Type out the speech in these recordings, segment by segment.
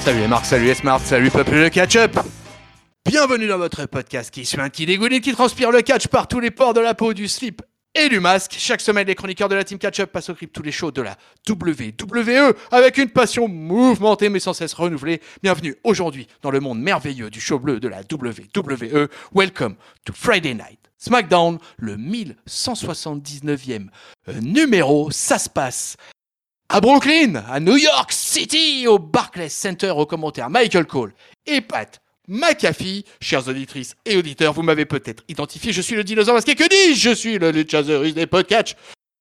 Salut les salut les smart, salut peuple de catch-up Bienvenue dans votre podcast qui suinte, qui dégoulite, qui transpire le catch par tous les pores de la peau, du slip et du masque. Chaque semaine, les chroniqueurs de la team catch-up passent au clip tous les shows de la WWE avec une passion mouvementée mais sans cesse renouvelée. Bienvenue aujourd'hui dans le monde merveilleux du show bleu de la WWE. Welcome to Friday Night. SmackDown, le 1179e euh, numéro, ça se passe à Brooklyn, à New York City, au Barclays Center, au commentaire Michael Cole et Pat McAfee. Chères auditrices et auditeurs, vous m'avez peut-être identifié, je suis le dinosaure masqué, que dis-je? Je suis le Luchasaurus des podcasts.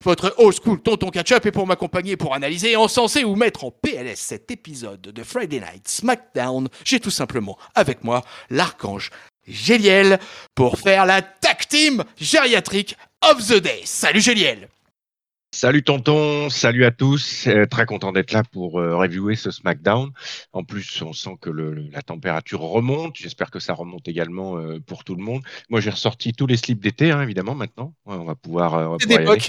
Votre old school tonton catch-up est pour m'accompagner, pour analyser, encenser ou mettre en PLS cet épisode de Friday Night SmackDown. J'ai tout simplement avec moi l'archange Géliel pour faire la tag team gériatrique of the day. Salut Géliel Salut tonton, salut à tous, euh, très content d'être là pour euh, reviewer ce SmackDown. En plus, on sent que le, la température remonte, j'espère que ça remonte également euh, pour tout le monde. Moi, j'ai ressorti tous les slips d'été, hein, évidemment, maintenant. Ouais, on va pouvoir, aller.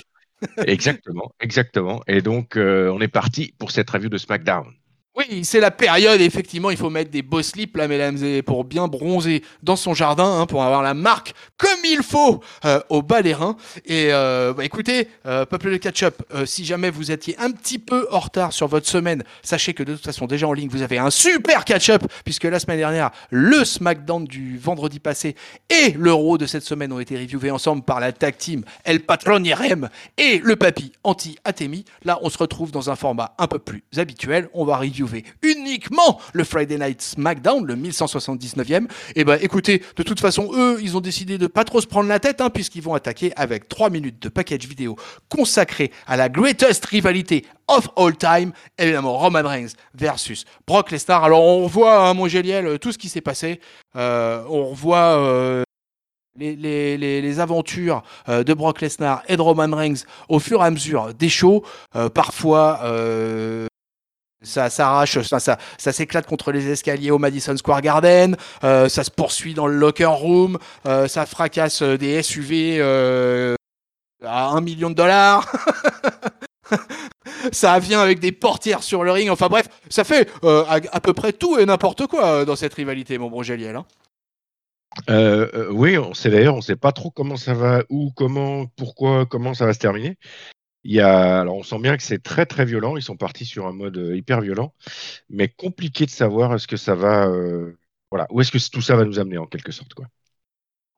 exactement, exactement. Et donc, on est parti pour cette review de SmackDown. Oui, c'est la période, effectivement, il faut mettre des beaux slips, là, mesdames, et pour bien bronzer dans son jardin, hein, pour avoir la marque comme il faut euh, au bas des reins. Et euh, bah, écoutez, euh, peuple de catch-up, si jamais vous étiez un petit peu en retard sur votre semaine, sachez que de toute façon, déjà en ligne, vous avez un super catch-up, puisque la semaine dernière, le SmackDown du vendredi passé et l'Euro de cette semaine ont été reviewés ensemble par la tag team El Patron Rem et le papy anti-Atemi. Là, on se retrouve dans un format un peu plus habituel. On va review uniquement le Friday Night SmackDown, le 1179e. Et ben écoutez, de toute façon, eux, ils ont décidé de pas trop se prendre la tête, hein, puisqu'ils vont attaquer avec 3 minutes de package vidéo consacré à la greatest rivalité of all time, évidemment Roman Reigns versus Brock Lesnar. Alors on revoit, hein, mon Géliel, tout ce qui s'est passé. Euh, on revoit... Euh, les, aventures euh, de Brock Lesnar et de Roman Reigns au fur et à mesure des shows. Parfois, ça s'arrache, ça, s'éclate contre les escaliers au Madison Square Garden, euh, ça se poursuit dans le locker room, euh, ça fracasse des SUV euh, à un million de dollars. ça vient avec des portières sur le ring. Enfin bref, ça fait à, peu près tout et n'importe quoi dans cette rivalité, mon bon Géliel. Hein. Oui, on sait d'ailleurs, on sait pas trop comment ça va, où, comment, pourquoi, comment ça va se terminer. Il y a, alors on sent bien que c'est très très violent. Ils sont partis sur un mode euh, hyper violent, mais compliqué de savoir est-ce que ça va, euh, voilà, où est-ce que tout ça va nous amener en quelque sorte, quoi.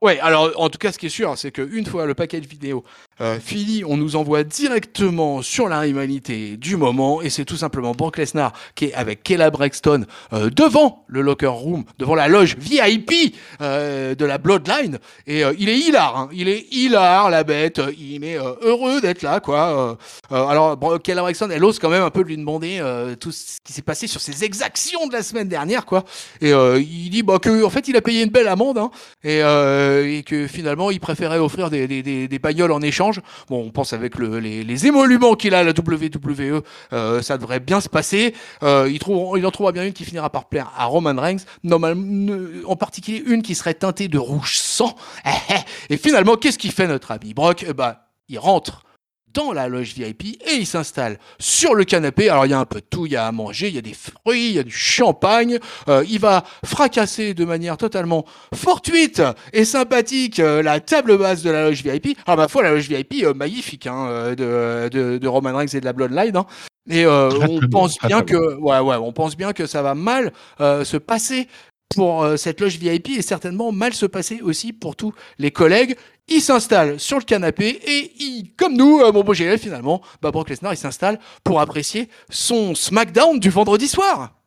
Ouais, alors en tout cas, ce qui est sûr, c'est qu'une fois le paquet de vidéo euh, fini, on nous envoie directement sur la rivalité du moment, et c'est tout simplement Brock Lesnar qui est avec Kayla Braxton euh, devant le locker room, devant la loge VIP euh, de la Bloodline, et il est hilar, hein, il est hilar la bête, il est heureux d'être là, quoi. alors Kayla Braxton, elle ose quand même un peu lui demander tout ce qui s'est passé sur ses exactions de la semaine dernière, quoi. Et il dit bah que en fait il a payé une belle amende, hein, et que finalement il préférait offrir des, des, des bagnoles en échange. Bon, on pense avec le, les, émoluments qu'il a à la WWE, euh, ça devrait bien se passer. Euh, il, en trouvera bien une qui finira par plaire à Roman Reigns, en particulier une qui serait teintée de rouge sang. Et finalement, qu'est-ce qu'il fait notre ami Brock? Eh ben, Il rentre dans la loge VIP et il s'installe sur le canapé. Alors il y a un peu de tout, il y a à manger, il y a des fruits, il y a du champagne. Euh, il va fracasser de manière totalement fortuite et sympathique euh, la table basse de la loge VIP. Alors ma foi, la loge VIP euh, magnifique hein, de, de, de, Roman Reigns et de la Bloodline. Hein. Et euh, on pense bien que, ouais, ouais, on pense bien que ça va mal euh, se passer pour euh, cette loge VIP et certainement mal se passer aussi pour tous les collègues. Il s'installe sur le canapé et il, comme nous, euh, mon beau GL, finalement, bah, Brock Lesnar, il s'installe pour apprécier son SmackDown du vendredi soir.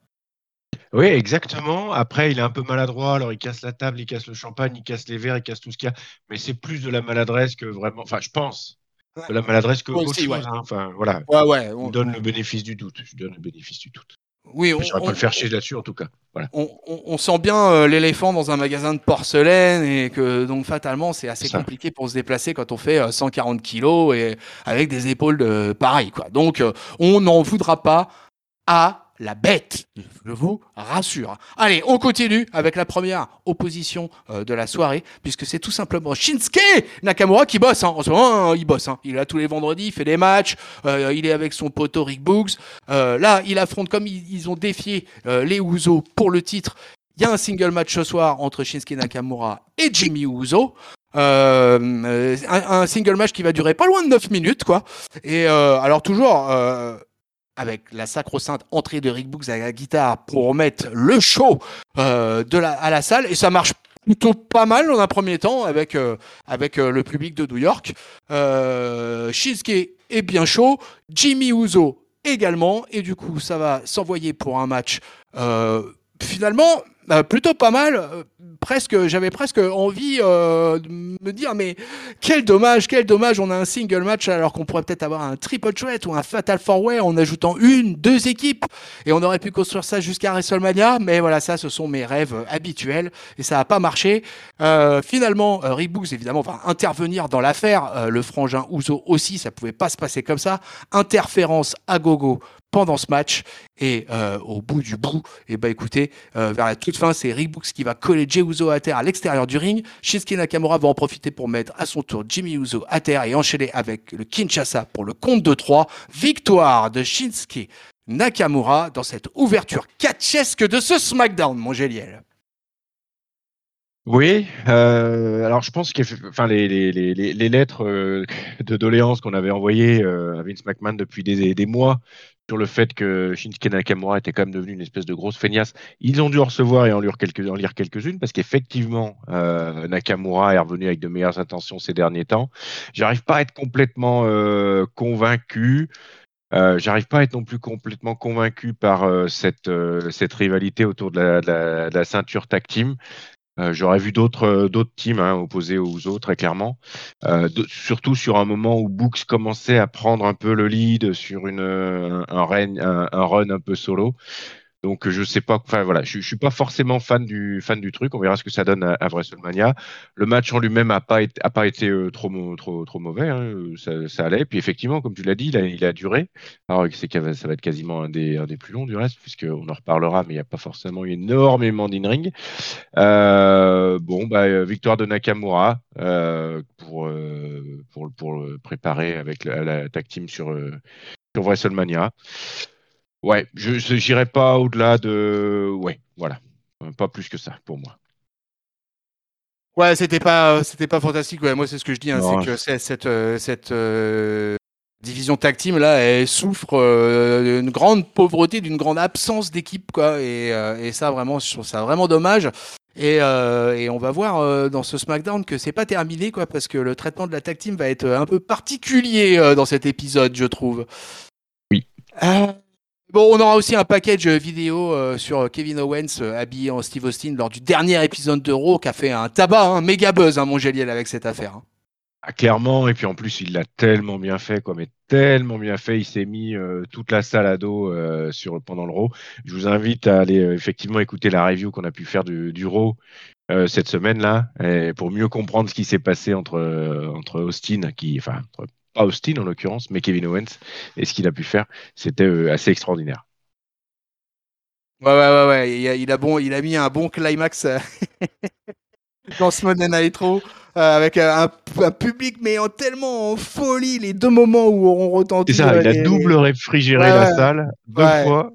Oui, exactement. Après, il est un peu maladroit. Alors, il casse la table, il casse le champagne, il casse les verres, il casse tout ce qu'il y a. Mais c'est plus de la maladresse que vraiment. Enfin, je pense. De la maladresse que autre chose. Ouais. Hein. Enfin, voilà. Ouais, ouais. On donne le bénéfice du doute. Je donne le bénéfice du doute. Oui, on, on pas le faire chier là-dessus en tout cas. Voilà. On, on, on, sent bien euh, l'éléphant dans un magasin de porcelaine et que donc fatalement c'est assez compliqué pour se déplacer quand on fait euh, 140 kilos et avec des épaules de pareil quoi. Donc euh, on n'en voudra pas à la bête, je vous rassure. Allez, on continue avec la première opposition euh, de la soirée, puisque c'est tout simplement Shinsuke Nakamura qui bosse. Hein. En ce moment, hein, il bosse. Hein. Il là tous les vendredis, il fait des matchs, euh, il est avec son poteau Rick Boogs. Euh, là, il affronte, comme ils, ont défié les Uso pour le titre, il y a un single match ce soir entre Shinsuke Nakamura et Jimmy Uso. un, un, single match qui va durer pas loin de 9 minutes, quoi. Et alors toujours avec la sacro-sainte entrée de Rick Books à la guitare pour mettre le show euh, de la, à la salle. Et ça marche plutôt pas mal dans un premier temps avec, euh, avec euh, le public de New York. Euh, Shinsuke est bien chaud, Jimmy Uso également. Et du coup ça va s'envoyer pour un match finalement bah, plutôt pas mal. Euh, presque, j'avais presque envie euh, de me dire, mais quel dommage, quel dommage, on a un single match alors qu'on pourrait peut-être avoir un triple threat ou un fatal four way en ajoutant une, deux équipes et on aurait pu construire ça jusqu'à WrestleMania. Mais voilà, ça, ce sont mes rêves habituels et ça n'a pas marché. Euh, finalement, euh, Rick Books, évidemment, va intervenir dans l'affaire. le frangin Ouzo aussi, ça pouvait pas se passer comme ça. Interférence à gogo pendant ce match. Et euh, au bout du bout, et eh ben écoutez, euh, vers la toute fin, c'est Rick Books qui va coller Jey Uso à terre à l'extérieur du ring. Shinsuke Nakamura va en profiter pour mettre à son tour Jimmy Uso à terre et enchaîner avec le Kinshasa pour le compte de 3. Victoire de Shinsuke Nakamura dans cette ouverture catchesque de ce SmackDown, mon Géliel. Oui, euh, alors je pense que enfin, les, lettres de doléances qu'on avait envoyées à Vince McMahon depuis des mois sur le fait que Shinsuke Nakamura était quand même devenu une espèce de grosse feignasse. Ils ont dû en recevoir et en lire, quelques-unes parce qu'effectivement, euh, Nakamura est revenu avec de meilleures intentions ces derniers temps. J'arrive pas à être complètement euh, convaincu. Euh, J'arrive pas à être non plus complètement convaincu par cette, rivalité autour de la ceinture tag team. Euh, j'aurais vu d'autres euh, d'autres teams hein, opposés aux autres, très clairement. Euh, surtout sur un moment où Books commençait à prendre un peu le lead sur une, un, un, un run un peu solo. Donc je sais pas, enfin voilà, je, je, suis pas forcément fan du fan du truc. On verra ce que ça donne à, WrestleMania. Le match en lui-même a pas été pas été euh, trop mauvais. Hein, ça, allait. Puis effectivement, comme tu l'as dit, il a, duré. Alors c'est ça va être quasiment un des un des plus longs du reste, puisqu'on en reparlera, mais il n'y a pas forcément eu énormément d'in-ring. Euh, bon, bah victoire de Nakamura euh, pour, pour pour préparer avec la, la tag team sur sur WrestleMania. Ouais, je n'irai pas au-delà de. Ouais, voilà. Pas plus que ça pour moi. Ouais, c'était pas, c'était pas fantastique. Ouais. Moi, c'est ce que je dis. Hein, c'est que cette, euh, cette euh, division tag team là, elle souffre euh, d'une grande pauvreté, d'une grande absence d'équipe, quoi. Et, et, ça, vraiment, je trouve ça vraiment dommage. Et, et on va voir dans ce SmackDown que c'est pas terminé, quoi, parce que le traitement de la tag team va être un peu particulier dans cet épisode, je trouve. Oui. Bon, on aura aussi un package vidéo euh, sur Kevin Owens euh, habillé en Steve Austin lors du dernier épisode de Raw qui a fait un tabac, un hein, méga buzz, hein, mon Géliel, avec cette affaire. Hein. Ah, clairement, et puis en plus, il l'a tellement bien fait, quoi, mais tellement bien fait. Il s'est mis euh, toute la salle à dos pendant le Raw. Je vous invite à aller effectivement écouter la review qu'on a pu faire du, Raw cette semaine-là, pour mieux comprendre ce qui s'est passé entre, Austin, qui, enfin, pas Austin en l'occurrence, mais Kevin Owens et ce qu'il a pu faire, c'était euh, assez extraordinaire. Ouais, ouais, ouais, ouais. Il, a, bon, il a mis un bon climax euh, dans ce Monday Nitro euh, avec un, public mais en tellement en folie les deux moments où on retentit. C'est ça, il a double réfrigéré la salle deux fois.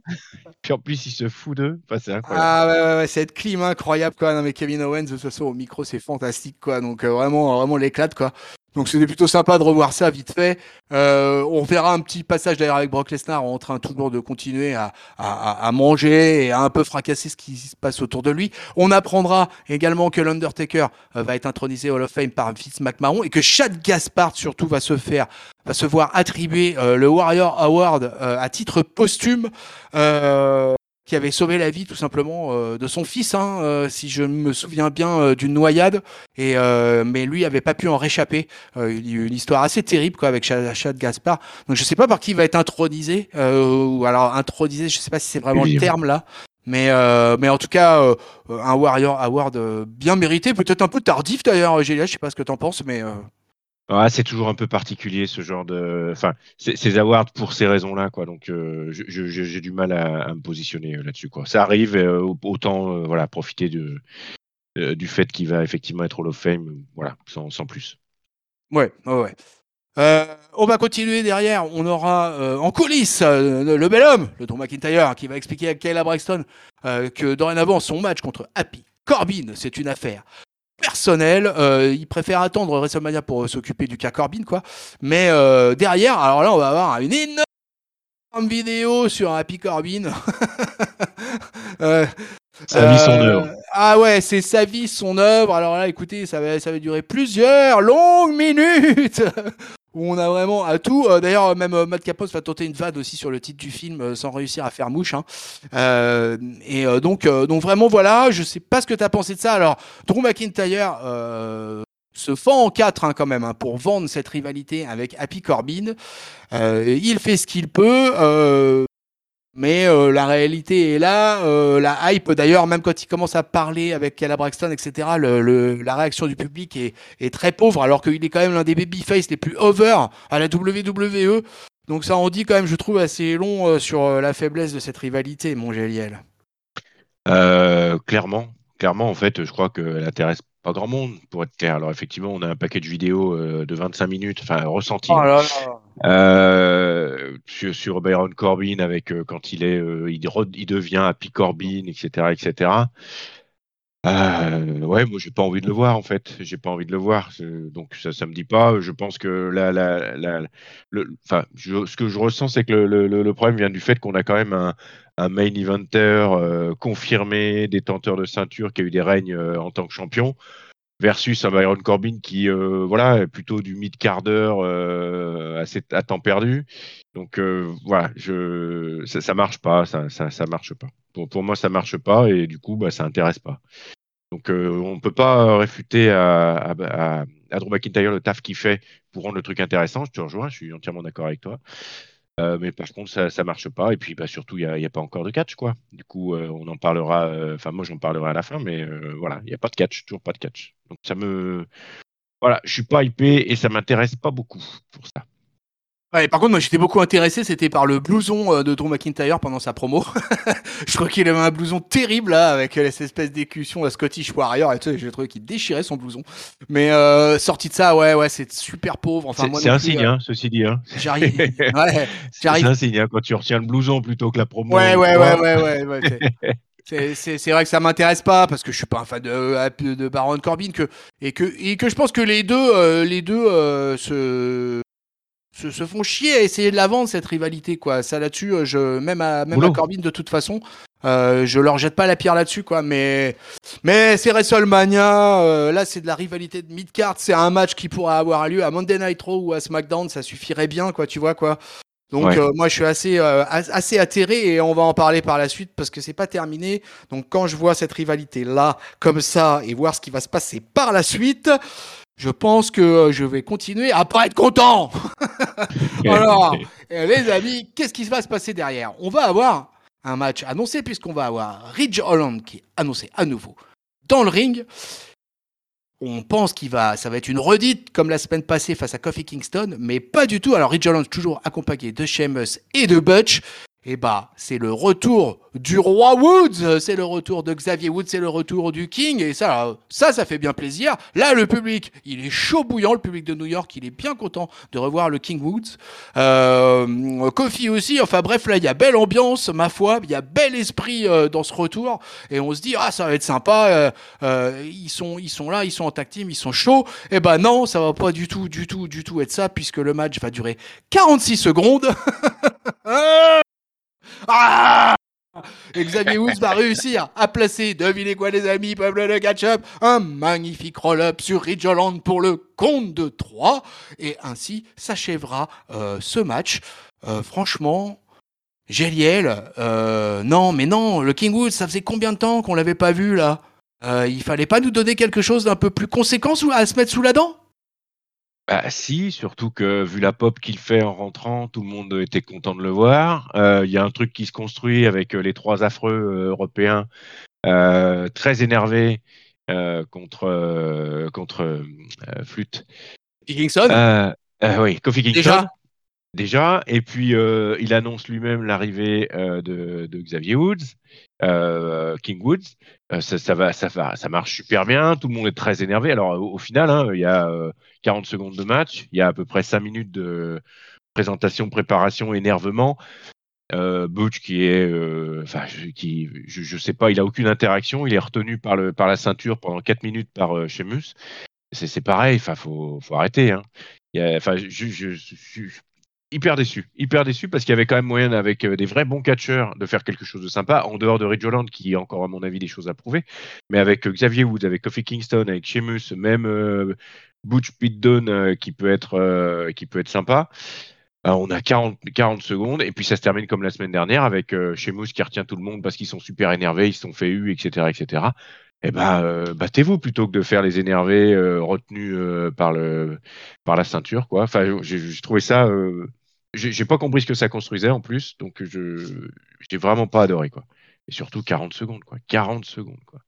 Puis en plus, il se fout d'eux. Enfin, c'est incroyable. Ah ouais, ouais, ouais, cette clim incroyable quoi. Non mais Kevin Owens, de toute façon au micro, c'est fantastique quoi. Donc vraiment, vraiment l'éclate quoi. Donc c'était plutôt sympa de revoir ça vite fait. Euh, on verra un petit passage d'ailleurs avec Brock Lesnar en train toujours de continuer à, à, à, manger et à un peu fracasser ce qui se passe autour de lui. On apprendra également que l'Undertaker euh, va être intronisé Hall of Fame par Vince McMahon et que Chad Gaspard surtout va se faire va se voir attribuer euh, le Warrior Award euh, à titre posthume. Euh, qui avait sauvé la vie tout simplement euh, de son fils, hein, euh, si je me souviens bien, euh, d'une noyade. Et mais lui avait pas pu en réchapper. il y a eu une histoire assez terrible quoi avec Chad, Gaspard. Donc je sais pas par qui il va être intronisé ou alors intronisé. Je sais pas si c'est vraiment le terme là. Mais, mais en tout cas, un Warrior Award bien mérité, peut-être un peu tardif d'ailleurs, Gélia, je sais pas ce que t'en penses, mais Ah, c'est toujours un peu particulier ce genre de, enfin, ces awards pour ces raisons-là, quoi. Donc, euh, j'ai du mal à, me positionner euh, là-dessus, quoi. Ça arrive, euh, autant, voilà, profiter de, du fait qu'il va effectivement être Hall of Fame, voilà, sans, plus. Ouais, ouais, on va continuer derrière. On aura en coulisses le bel homme, le Drew McIntyre, qui va expliquer à Kayla Braxton que dorénavant son match contre Happy Corbin, c'est une affaire personnel. Euh, il préfère attendre WrestleMania pour s'occuper du cas Corbin, quoi. Mais euh, derrière, alors là, on va avoir une énorme vidéo sur Happy Corbin. euh, sa vie, son euh, œuvre. Ah ouais, c'est sa vie, son œuvre. Alors là, écoutez, ça va, ça va durer plusieurs longues minutes où on a vraiment à tout. Euh, d'ailleurs, même euh, Matt Capos va tenter une vanne aussi sur le titre du film euh, sans réussir à faire mouche. Hein. et donc, donc vraiment, voilà, je sais pas ce que tu as pensé de ça. Alors, Drew McIntyre se fend en quatre hein, quand même hein, pour vendre cette rivalité avec Happy Corbin. il fait ce qu'il peut. Mais euh, la réalité est là, euh, la hype d'ailleurs, même quand il commence à parler avec Kella Braxton, etc., la réaction du public est, est très pauvre, alors qu'il est quand même l'un des babyface les plus over à la WWE. Donc ça en dit quand même, je trouve, assez long euh, sur la faiblesse de cette rivalité, mon Géliel. clairement, clairement, en fait, je crois qu'elle intéresse pas grand monde, pour être clair. Alors effectivement, on a un paquet de vidéos de 25 minutes, enfin ressenti. Oh là là. Euh, sur, sur, Byron Corbin avec euh, quand il est, euh, il, il, devient Happy Corbin, etc., etc. Euh, ouais, moi j'ai pas envie de le voir en fait. J'ai pas envie de le voir. Donc ça, ça me dit pas. Je pense que la, la, la le, enfin, ce que je ressens, c'est que le, le, le, problème vient du fait qu'on a quand même un, un main eventer euh, confirmé, détenteur de ceinture, qui a eu des règnes en tant que champion versus un Byron Corbin qui euh, voilà est plutôt du mid quart d'heure euh, à, temps perdu. Donc euh, voilà ça, ça, marche pas ça, marche pas. Pour, moi ça marche pas et du coup bah ça intéresse pas. Donc on peut pas réfuter à, à, McIntyre le taf qu'il fait pour rendre le truc intéressant. Je te rejoins je suis entièrement d'accord avec toi euh, mais par contre, ça, marche pas. Et puis, bah, surtout, il n'y a, pas encore de catch, quoi. Du coup, euh, on en parlera. Euh, enfin, moi, j'en parlerai à la fin, mais voilà, il n'y a pas de catch, toujours pas de catch. Donc, ça me. Voilà, je suis pas hypé et ça m'intéresse pas beaucoup pour ça. Ouais, par contre, moi j'étais beaucoup intéressé, c'était par le blouson euh, de Drew McIntyre pendant sa promo. je crois qu'il avait un blouson terrible là, avec euh, cette espèce d'écution à Scottish Warrior et tout. J'ai trouvé qu'il déchirait son blouson. Mais euh, sorti de ça, ouais, ouais, c'est super pauvre. Enfin, c'est un signe, hein, ceci dit. Hein. J'arrive. Ouais, c'est un signe hein, quand tu retiens le blouson plutôt que la promo. Ouais, ouais, ouais, ouais, ouais. c'est vrai que ça m'intéresse pas parce que je suis pas un fan de, de Baron Corbin que, et, que, et que je pense que les deux, les deux se se, font chier à essayer de la vendre cette rivalité quoi. Ça là-dessus, euh, je même à même à Corbin de toute façon, euh, je leur jette pas la pierre là-dessus quoi. Mais mais c'est WrestleMania, euh, là c'est de la rivalité de mid card, c'est un match qui pourrait avoir lieu à Monday Night Raw ou à SmackDown, ça suffirait bien quoi, tu vois quoi. Donc moi je suis assez assez atterré et on va en parler par la suite parce que c'est pas terminé. Donc quand je vois cette rivalité là comme ça et voir ce qui va se passer par la suite, je pense que euh, je vais continuer à pas être content. Alors, euh, les amis, qu'est-ce qui va se passer derrière? On va avoir un match annoncé puisqu'on va avoir Ridge Holland qui est annoncé à nouveau dans le ring. On pense qu'il va, ça va être une redite comme la semaine passée face à Kofi Kingston, mais pas du tout. Alors Ridge Holland toujours accompagné de Sheamus et de Butch. Et bah, c'est le retour du roi Woods, c'est le retour de Xavier Woods, c'est le retour du King, et ça, ça, ça fait bien plaisir. Là, le public, il est chaud bouillant, le public de New York, il est bien content de revoir le King Woods. Euh, Kofi aussi, enfin bref, là, il y a belle ambiance, ma foi, il y a bel esprit euh, dans ce retour, et on se dit, ah, ça va être sympa, euh, euh, ils, sont, ils sont là, ils sont en team, ils sont chauds. Et ben non, ça va pas du tout, du tout, du tout être ça, puisque le match va durer 46 secondes. Ah Xavier Woods va réussir à placer, devinez quoi les amis, peuple de catch-up, un magnifique roll-up sur Ridge Holland pour le compte de 3, et ainsi s'achèvera euh, ce match. Euh, franchement, Géliel, euh, non, mais non, le King Woods, ça faisait combien de temps qu'on l'avait pas vu là? Il fallait pas nous donner quelque chose d'un peu plus conséquent à se mettre sous la dent? Bah si, surtout que vu la pop qu'il fait en rentrant, tout le monde était content de le voir. Euh, il y a un truc qui se construit avec euh, les trois affreux euh, européens très énervés contre contre Flûte Kingston? Euh, Oui, Kofi Kingston. Déjà Déjà, et puis il annonce lui-même l'arrivée de, de, Xavier Woods, King Woods. Ça, va, ça, va, ça marche super bien. Tout le monde est très énervé. Alors au, final, hein, il y a 40 secondes de match, il y a à peu près 5 minutes de présentation, préparation, énervement. Euh, Butch qui est, euh, enfin, qui, je, je, sais pas, il a aucune interaction, il est retenu par le par la ceinture pendant 4 minutes par euh, Sheamus. C'est pareil, enfin, faut, faut arrêter. Hein. Enfin, je, je, hyper déçu, hyper déçu parce qu'il y avait quand même moyen avec des vrais bons catcheurs de faire quelque chose de sympa en dehors de Ridge Holland qui a encore à mon avis des choses à prouver, mais avec Xavier Woods, avec Kofi Kingston, avec Sheamus, même Butch Pete qui peut être qui peut être sympa. Euh, on a 40, 40 secondes et puis ça se termine comme la semaine dernière avec euh, Sheamus qui retient tout le monde parce qu'ils sont super énervés, ils se sont fait eu, etc., etc. Eh ben, euh, battez-vous plutôt que de faire les énervés euh, retenus par le par la ceinture, quoi. Enfin, j'ai trouvé ça. J'ai pas compris ce que ça construisait en plus, donc je j'ai vraiment pas adoré, quoi. Et surtout 40 secondes, quoi. 40 secondes, quoi.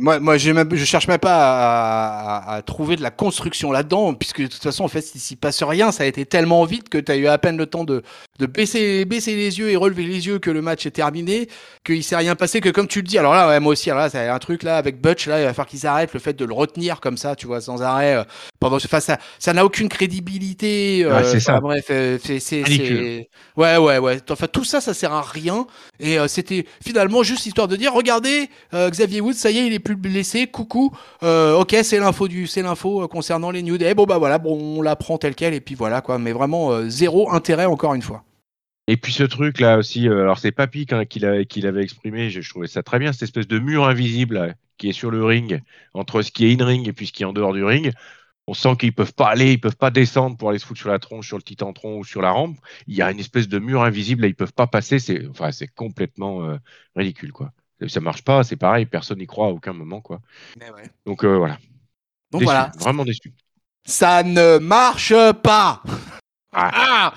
Moi, moi même, je cherche même pas à, trouver de la construction là-dedans, puisque de toute façon, en fait, s'il passe rien, ça a été tellement vite que tu as eu à peine le temps de, de baisser, baisser les yeux et relever les yeux que le match est terminé, qu'il s'est rien passé, que comme tu le dis, alors là, moi aussi, alors là, c'est un truc là avec Butch, là, il va falloir qu'il s'arrête, le fait de le retenir comme ça, tu vois, sans arrêt, euh, pendant face, ça, ça n'a aucune crédibilité. Euh, c'est ça. Bref, euh, c'est, ouais, ouais, ouais. Enfin, tout ça, ça sert à rien. Et c'était finalement juste histoire de dire, regardez, Xavier Woods, ça y est il est plus blessé, coucou, euh, ok, c'est l'info du, c'est l'info euh, concernant les New Day. Bon bah voilà, bon, on la prend telle quelle et puis voilà quoi. Mais vraiment euh, zéro intérêt encore une fois. Et puis ce truc là aussi, alors c'est Papy qui l'avait exprimé, je, trouvais ça très bien, cette espèce de mur invisible qui est sur le ring entre ce qui est in ring et puis ce qui est en dehors du ring. On sent qu'ils peuvent pas aller, ils peuvent pas descendre pour aller se foutre sur la tronche, sur le titantron ou sur la rampe. Il y a une espèce de mur invisible, là, ils peuvent pas passer. C'est, enfin, c'est complètement ridicule, quoi ça marche pas, c'est pareil, personne n'y croit à aucun moment, quoi. Donc euh, voilà. Donc voilà. Vraiment déçu. Ça ne marche pas. Ah. ah.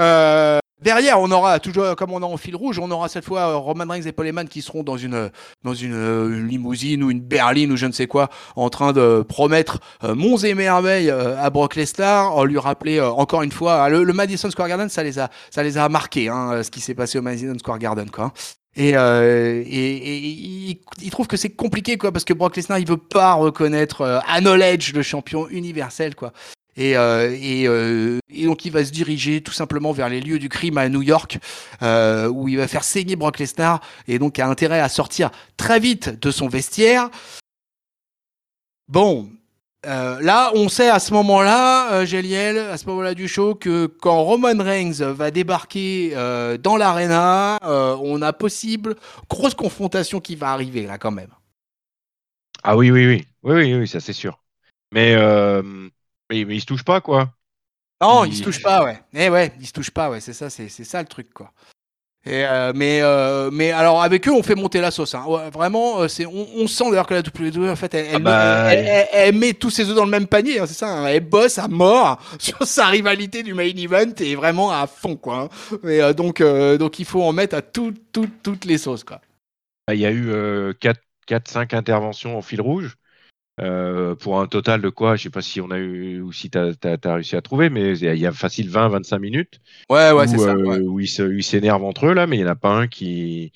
Euh, derrière, on aura toujours, comme on a en fil rouge, on aura cette fois euh, Roman Reigns et Paul Heyman qui seront dans une dans une, limousine ou une berline ou je ne sais quoi, en train de promettre monts et merveilles à Brock Lesnar, en lui rappeler encore une fois le, Madison Square Garden, ça les a ça les a marqués, hein, ce qui s'est passé au Madison Square Garden, quoi. Et, euh, et, et il, il, trouve que c'est compliqué quoi parce que Brock Lesnar il veut pas reconnaître euh, acknowledge le champion universel quoi. Et, euh, et, euh, et, donc il va se diriger tout simplement vers les lieux du crime à New York euh, où il va faire saigner Brock Lesnar et donc a intérêt à sortir très vite de son vestiaire. Bon, euh, là, on sait à ce moment-là, euh, Géliel, à ce moment-là du show, que quand Roman Reigns va débarquer euh, dans l'arena, euh, on a possible grosse confrontation qui va arriver là quand même. Ah oui, oui, oui, oui, oui, oui ça c'est sûr. Mais, mais, mais il se touche pas quoi. Non, il, il se touche pas, ouais. Eh ouais, il se touche pas, ouais. C'est ça, c'est ça le truc quoi. Et euh, mais euh, mais alors avec eux on fait monter la sauce hein. vraiment euh, c'est on, on, sent d'ailleurs que la WWE en fait elle, ah bah, elle, elle, elle, met tous ses œufs dans le même panier hein, c'est ça hein. elle bosse à mort sur sa rivalité du main event et vraiment à fond quoi hein. et euh, donc donc il faut en mettre à tout, tout, toutes les sauces quoi il y a eu 4 4 5 interventions en fil rouge euh, pour un total de quoi Je sais pas si on a eu ou si tu as, réussi à trouver, mais il y a facile 20-25 minutes. Ouais, ouais, c'est ça. Euh, où ils s'énervent entre eux là, mais il n'y en a pas un qui,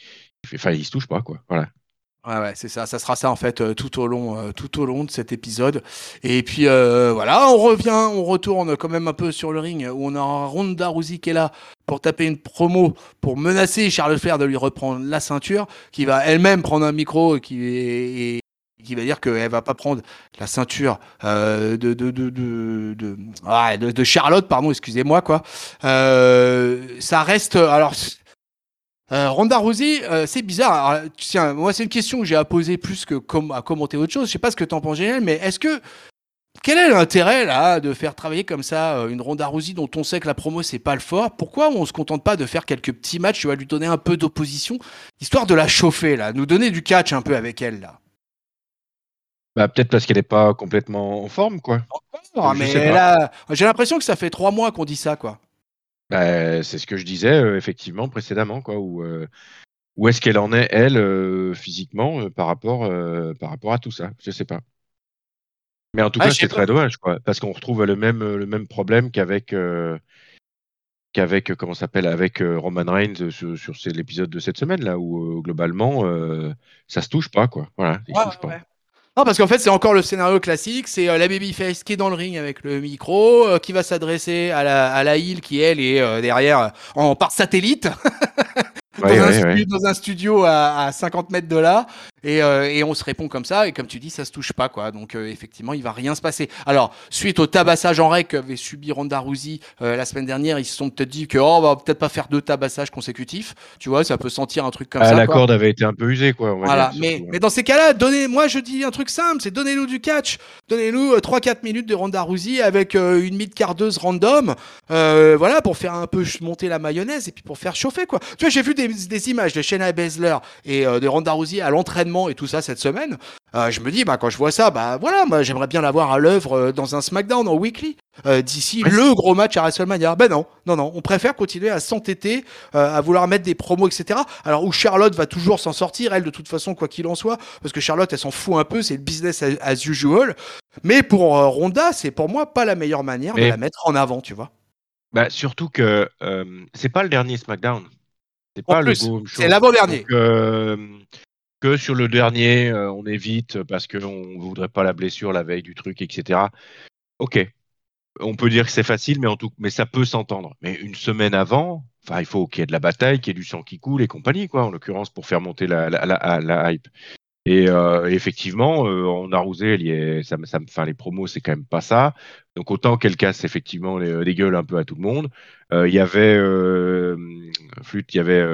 enfin, ils se touchent pas quoi. Voilà. Ouais, ouais, c'est ça. Ça sera ça en fait euh, tout au long, tout au long de cet épisode. Et puis voilà, on revient, on retourne quand même un peu sur le ring où on a Ronda Rousey qui est là pour taper une promo pour menacer Charles Flair de lui reprendre la ceinture, qui va elle-même prendre un micro et qui est, qui va dire qu'elle va pas prendre la ceinture euh, de, de, de, de, ah, de, Charlotte, pardon, excusez-moi, quoi. Euh, ça reste. Alors. Euh, Ronda Rousey, euh, c'est bizarre. Alors, tiens, moi, c'est une question que j'ai à poser plus que com à commenter autre chose. Je sais pas ce que tu en penses, Génial, mais est-ce que quel est l'intérêt là de faire travailler comme ça euh, une Ronda Rousey dont on sait que la promo c'est pas le fort? Pourquoi on se contente pas de faire quelques petits matchs Tu vas lui donner un peu d'opposition, histoire de la chauffer là, nous donner du catch un peu avec elle là? Bah, peut-être parce qu'elle n'est pas complètement en forme, quoi. mais là, j'ai l'impression que ça fait trois mois qu'on dit ça, quoi. Bah, c'est ce que je disais euh, effectivement précédemment, quoi. Où, euh, où est-ce qu'elle en est, elle, euh, physiquement, par, rapport, par rapport à tout ça? Je sais pas. Mais en tout cas, c'est très dommage, quoi, parce qu'on retrouve le même, le même problème qu'avec qu'avec comment s'appelle avec Roman Reigns sur, sur l'épisode de cette semaine là où globalement ça se touche pas quoi. Voilà, il touche pas. Non, parce qu'en fait, c'est encore le scénario classique. C'est euh, la babyface qui est dans le ring avec le micro, euh, qui va s'adresser à la, à la qui elle est euh, derrière en par satellite. dans, un studio, à, 50 mètres de là. Euh, et, on se répond comme ça. Et comme tu dis, ça se touche pas, quoi. Donc, euh, effectivement, il va rien se passer. Alors, suite au tabassage en règle qu'avait subi Ronda Rousey euh, la semaine dernière, ils se sont peut-être dit que, oh, on va peut-être pas faire deux tabassages consécutifs. Tu vois, ça peut sentir un truc comme ah, ça. La corde avait été un peu usée, quoi. voilà. mais, mais dans ces cas-là, donnez, moi, je dis un truc simple, c'est donnez-nous du catch. Donnez-nous 3-4 minutes de Ronda Rousey avec une mid-cardeuse random. voilà, pour faire un peu monter la mayonnaise et puis pour faire chauffer, quoi. Tu vois, j'ai vu des des, images de Shayna Baszler et de Ronda Rousey à l'entraînement et tout ça cette semaine, euh, je me dis, bah, quand je vois ça, bah voilà, moi j'aimerais bien l'avoir à l'œuvre euh, dans un SmackDown en weekly d'ici le gros match à WrestleMania. Ben non, non, non, on préfère continuer à s'entêter, à vouloir mettre des promos, etc. Alors où Charlotte va toujours s'en sortir, elle de toute façon, quoi qu'il en soit, parce que Charlotte elle s'en fout un peu, c'est le business as usual. Mais pour Ronda, c'est pour moi pas la meilleure manière de la mettre en avant, tu vois. Bah, surtout que c'est pas le dernier SmackDown. C'est pas le C'est l'avant-dernier. Que sur le dernier, euh, on évite parce qu'on ne voudrait pas la blessure la veille du truc, etc. Ok. On peut dire que c'est facile, mais, en tout, mais ça peut s'entendre. Mais une semaine avant, il faut qu'il y ait de la bataille, qu'il y ait du sang qui coule et compagnie, quoi, en l'occurrence, pour faire monter la hype. Et euh, effectivement, euh, on a rousé, ça, ça, les promos, c'est quand même pas ça. Donc autant qu'elle casse effectivement les, gueules un peu à tout le monde. Euh, il y avait flûte, il y avait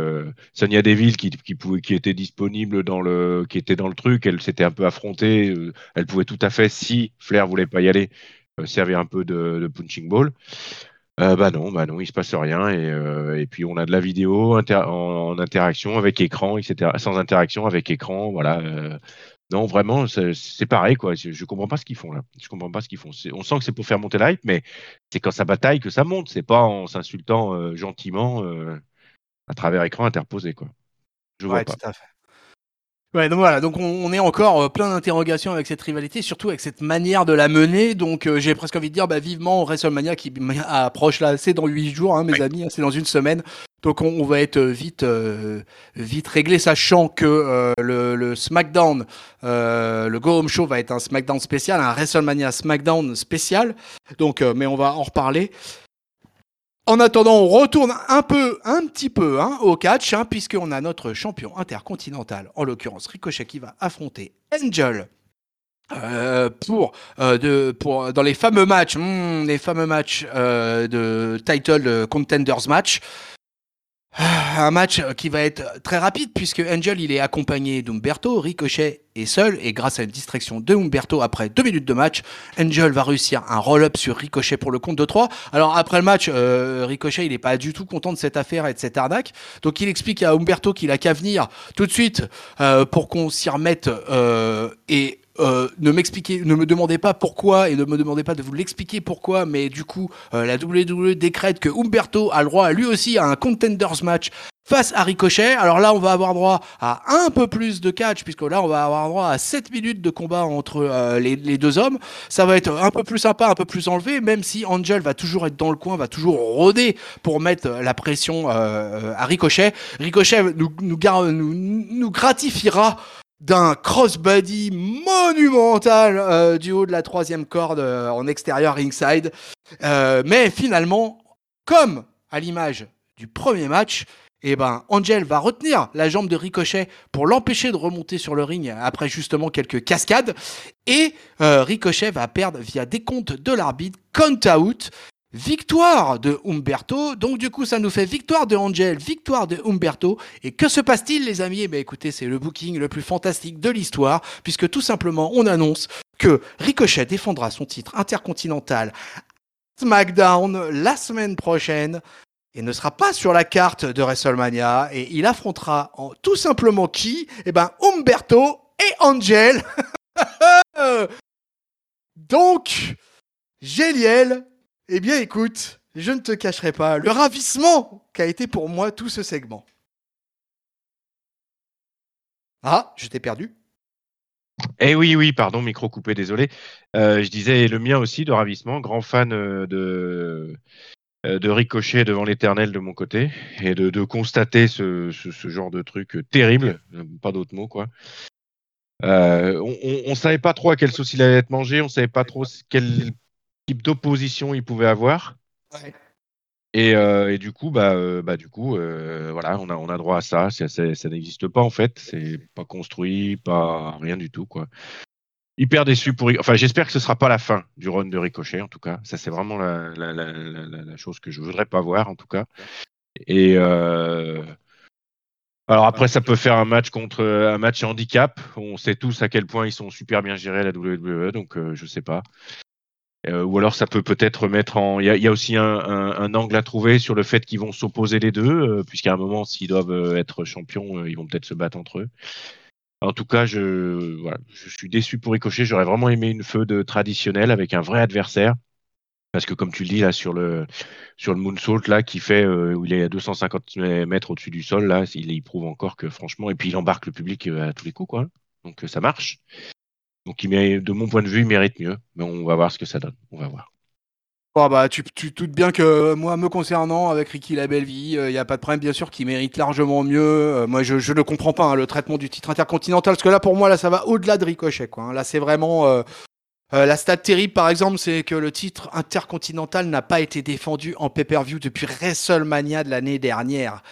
Sonia Deville qui, qui, était disponible dans le, qui était dans le truc. Elle s'était un peu affrontée. elle pouvait tout à fait, si Flair voulait pas y aller, servir un peu de punching ball. Euh, bah non, bah non, il se passe rien et, euh, et puis on a de la vidéo en, interaction avec écran, etc. Sans interaction avec écran, voilà. Euh, non, vraiment, c'est pareil quoi. Je, je, comprends pas ce qu'ils font là. Je comprends pas ce qu'ils font. On sent que c'est pour faire monter l'hype, mais c'est quand ça bataille que ça monte. C'est pas en s'insultant gentiment à travers écran interposé quoi. Je vois pas. Tout à fait. Ouais, donc voilà, donc on, est encore euh, plein d'interrogations avec cette rivalité, surtout avec cette manière de la mener. Donc euh, j'ai presque envie de dire, bah, vivement WrestleMania qui approche là, c'est dans huit jours, hein, mes amis, c'est dans une semaine. Donc on, va être vite, euh, vite réglé, sachant que le, le, SmackDown, le Go Home Show va être un SmackDown spécial, un WrestleMania SmackDown spécial. Donc, mais on va en reparler. En attendant, on retourne un peu, un petit peu hein, au catch, hein, puisqu'on a notre champion intercontinental, en l'occurrence Ricochet, qui va affronter Angel. Euh, pour, euh, de, pour dans les fameux matchs, hmm, les fameux matchs euh, de title contenders match, un match qui va être très rapide puisque Angel il est accompagné d'Umberto, Ricochet est seul et grâce à une distraction de Umberto après deux minutes de match, Angel va réussir un roll-up sur Ricochet pour le compte de 3. Alors après le match, euh, Ricochet il est pas du tout content de cette affaire et de cette arnaque, donc il explique à Umberto qu'il a qu'à venir tout de suite euh, pour qu'on s'y remette euh, et euh, ne m'expliquez, ne me demandez pas pourquoi et ne me demandez pas de vous l'expliquer pourquoi, mais du coup, euh, la WWE décrète que Umberto a le droit lui aussi à un contenders match face à Ricochet. Alors là, on va avoir droit à un peu plus de catch, puisque là, on va avoir droit à 7 minutes de combat entre euh, les, deux hommes. Ça va être un peu plus sympa, un peu plus enlevé, même si Angel va toujours être dans le coin, va toujours rôder pour mettre la pression à Ricochet. Ricochet nous, nous, nous gratifiera d'un crossbody monumental euh, du haut de la troisième corde euh, en extérieur ringside. Euh, mais finalement, comme à l'image du premier match, eh ben, Angel va retenir la jambe de Ricochet pour l'empêcher de remonter sur le ring après justement quelques cascades. Et Ricochet va perdre via décompte de l'arbitre, count out. Victoire de Umberto. Donc du coup, ça nous fait victoire de Angel, victoire de Umberto. Et que se passe-t-il, les amis? Eh bien, écoutez, c'est le booking le plus fantastique de l'histoire, puisque tout simplement, on annonce que Ricochet défendra son titre intercontinental SmackDown la semaine prochaine et ne sera pas sur la carte de WrestleMania et il affrontera tout simplement qui? Eh ben Umberto et Angel. Donc, Géliel eh bien écoute, je ne te cacherai pas le ravissement qu'a été pour moi tout ce segment. Ah, je t'ai perdu. Eh oui, oui, pardon, micro coupé, désolé. je disais le mien aussi de ravissement, grand fan de, de Ricochet devant l'éternel de mon côté et de, constater ce, genre de truc terrible, pas d'autre mot quoi. on, ne savait pas trop à quelle sauce il allait être mangé, on savait pas trop quel type d'opposition il pouvait avoir. Euh, et, du coup, bah, euh, bah du coup, euh, voilà, on a, on a droit à ça. Ça, ça n'existe pas en fait. C'est pas construit, pas rien du tout, quoi. Hyper déçu pour. Enfin, j'espère que ce sera pas la fin du run de Ricochet, en tout cas. Ça, c'est vraiment la, la, la, la, chose que je voudrais pas voir, en tout cas. Et alors après, ça peut faire un match contre un match handicap. On sait tous à quel point ils sont super bien gérés à la WWE, donc je sais pas. Euh, ou alors ça peut peut-être mettre en. Il y a, aussi un, angle à trouver sur le fait qu'ils vont s'opposer les deux, euh, puisqu'à un moment, s'ils doivent euh, être champions, ils vont peut-être se battre entre eux. En tout cas, je, suis déçu pour Ricochet. J'aurais vraiment aimé une feude traditionnelle avec un vrai adversaire. Parce que comme tu le dis là sur le sur le moonsault là qui fait où il est à 250 mètres au-dessus du sol là, il, il, prouve encore que franchement et puis il embarque le public à tous les coups quoi. Donc ça marche. Donc, de mon point de vue, il mérite mieux. Mais on va voir ce que ça donne. On va voir. Oh bah, tu, tu doutes bien que moi, me concernant, avec Ricky la belle vie, il euh, n'y a pas de problème, bien sûr, qu'il mérite largement mieux. Euh, moi, je ne comprends pas, hein, le traitement du titre intercontinental, parce que là, pour moi, là, ça va au-delà de Ricochet. Hein. Là, c'est vraiment... Euh, la stat terrible, par exemple, c'est que le titre intercontinental n'a pas été défendu en pay-per-view depuis WrestleMania de l'année dernière.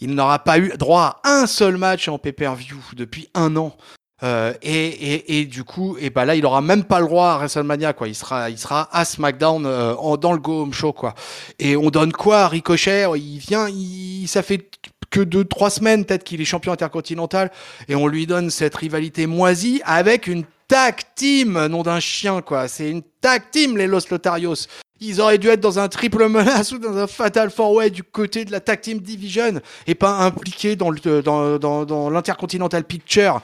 Il n'aura pas eu droit à un seul match en pay-per-view depuis un an. Euh, et, et, et, du coup, et bah là, il aura même pas le droit à WrestleMania, quoi. Il sera, il sera à SmackDown euh, en, dans le Go Home Show, quoi. Et on donne quoi à Ricochet? Il vient, il, ça fait que deux, trois semaines peut-être qu'il est champion intercontinental, et on lui donne cette rivalité moisie avec une tag team, nom d'un chien, quoi. C'est une tag team, les Los Lotarios. Ils auraient dû être dans un triple menace ou dans un fatal four way du côté de la tag team division et pas impliqués dans dans, dans, dans l'intercontinental picture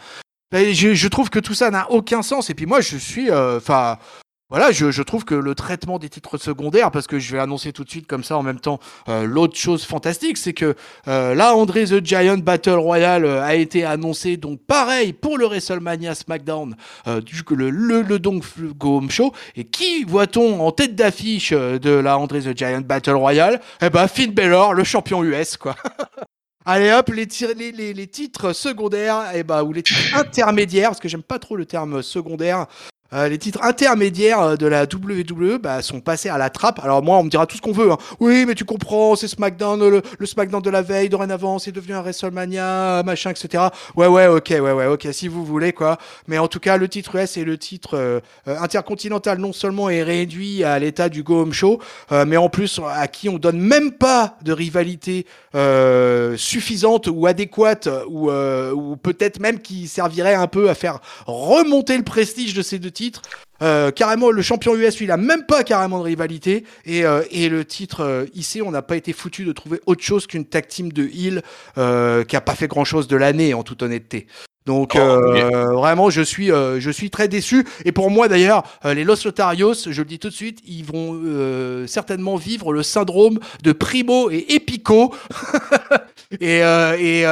je, je, trouve que tout ça n'a aucun sens. Et puis moi, je suis, euh, enfin, voilà, je, je, trouve que le traitement des titres secondaires, parce que je vais annoncer tout de suite comme ça en même temps, euh, l'autre chose fantastique, c'est que euh, là, André the Giant Battle Royale euh, a été annoncé, donc pareil pour le WrestleMania SmackDown, du, le, le, le donc Go Home Show. Et qui voit-on en tête d'affiche de la André the Giant Battle Royale? Eh ben, Finn Balor, le champion US, quoi. Allez hop, les, titres secondaires, et eh bah, ou les titres intermédiaires, parce que j'aime pas trop le terme secondaire, euh, les titres intermédiaires euh, de la WWE bah, sont passés à la trappe. Alors moi, on me dira tout ce qu'on veut. Hein. Oui, mais tu comprends, c'est SmackDown, le, SmackDown de la veille, dorénavant, c'est devenu un WrestleMania, machin, etc. Ouais, ouais, ok, ouais, ouais, ok, si vous voulez, quoi. Mais en tout cas, le titre US et le titre euh, intercontinental non seulement est réduit à l'état du Go Home Show, mais en plus à qui on donne même pas de rivalité suffisante ou adéquate, ou, ou peut-être même qui servirait un peu à faire remonter le prestige de ces deux titres euh, carrément, le champion US, lui, il a même pas carrément de rivalité. Et, euh, et le titre euh, ici, on n'a pas été foutu de trouver autre chose qu'une tag team de Hill qui a pas fait grand chose de l'année, en toute honnêteté. Donc oh, vraiment, je suis, je suis très déçu. Et pour moi d'ailleurs, les Los Lotarios, je le dis tout de suite, ils vont certainement vivre le syndrome de Primo et Epico. et, et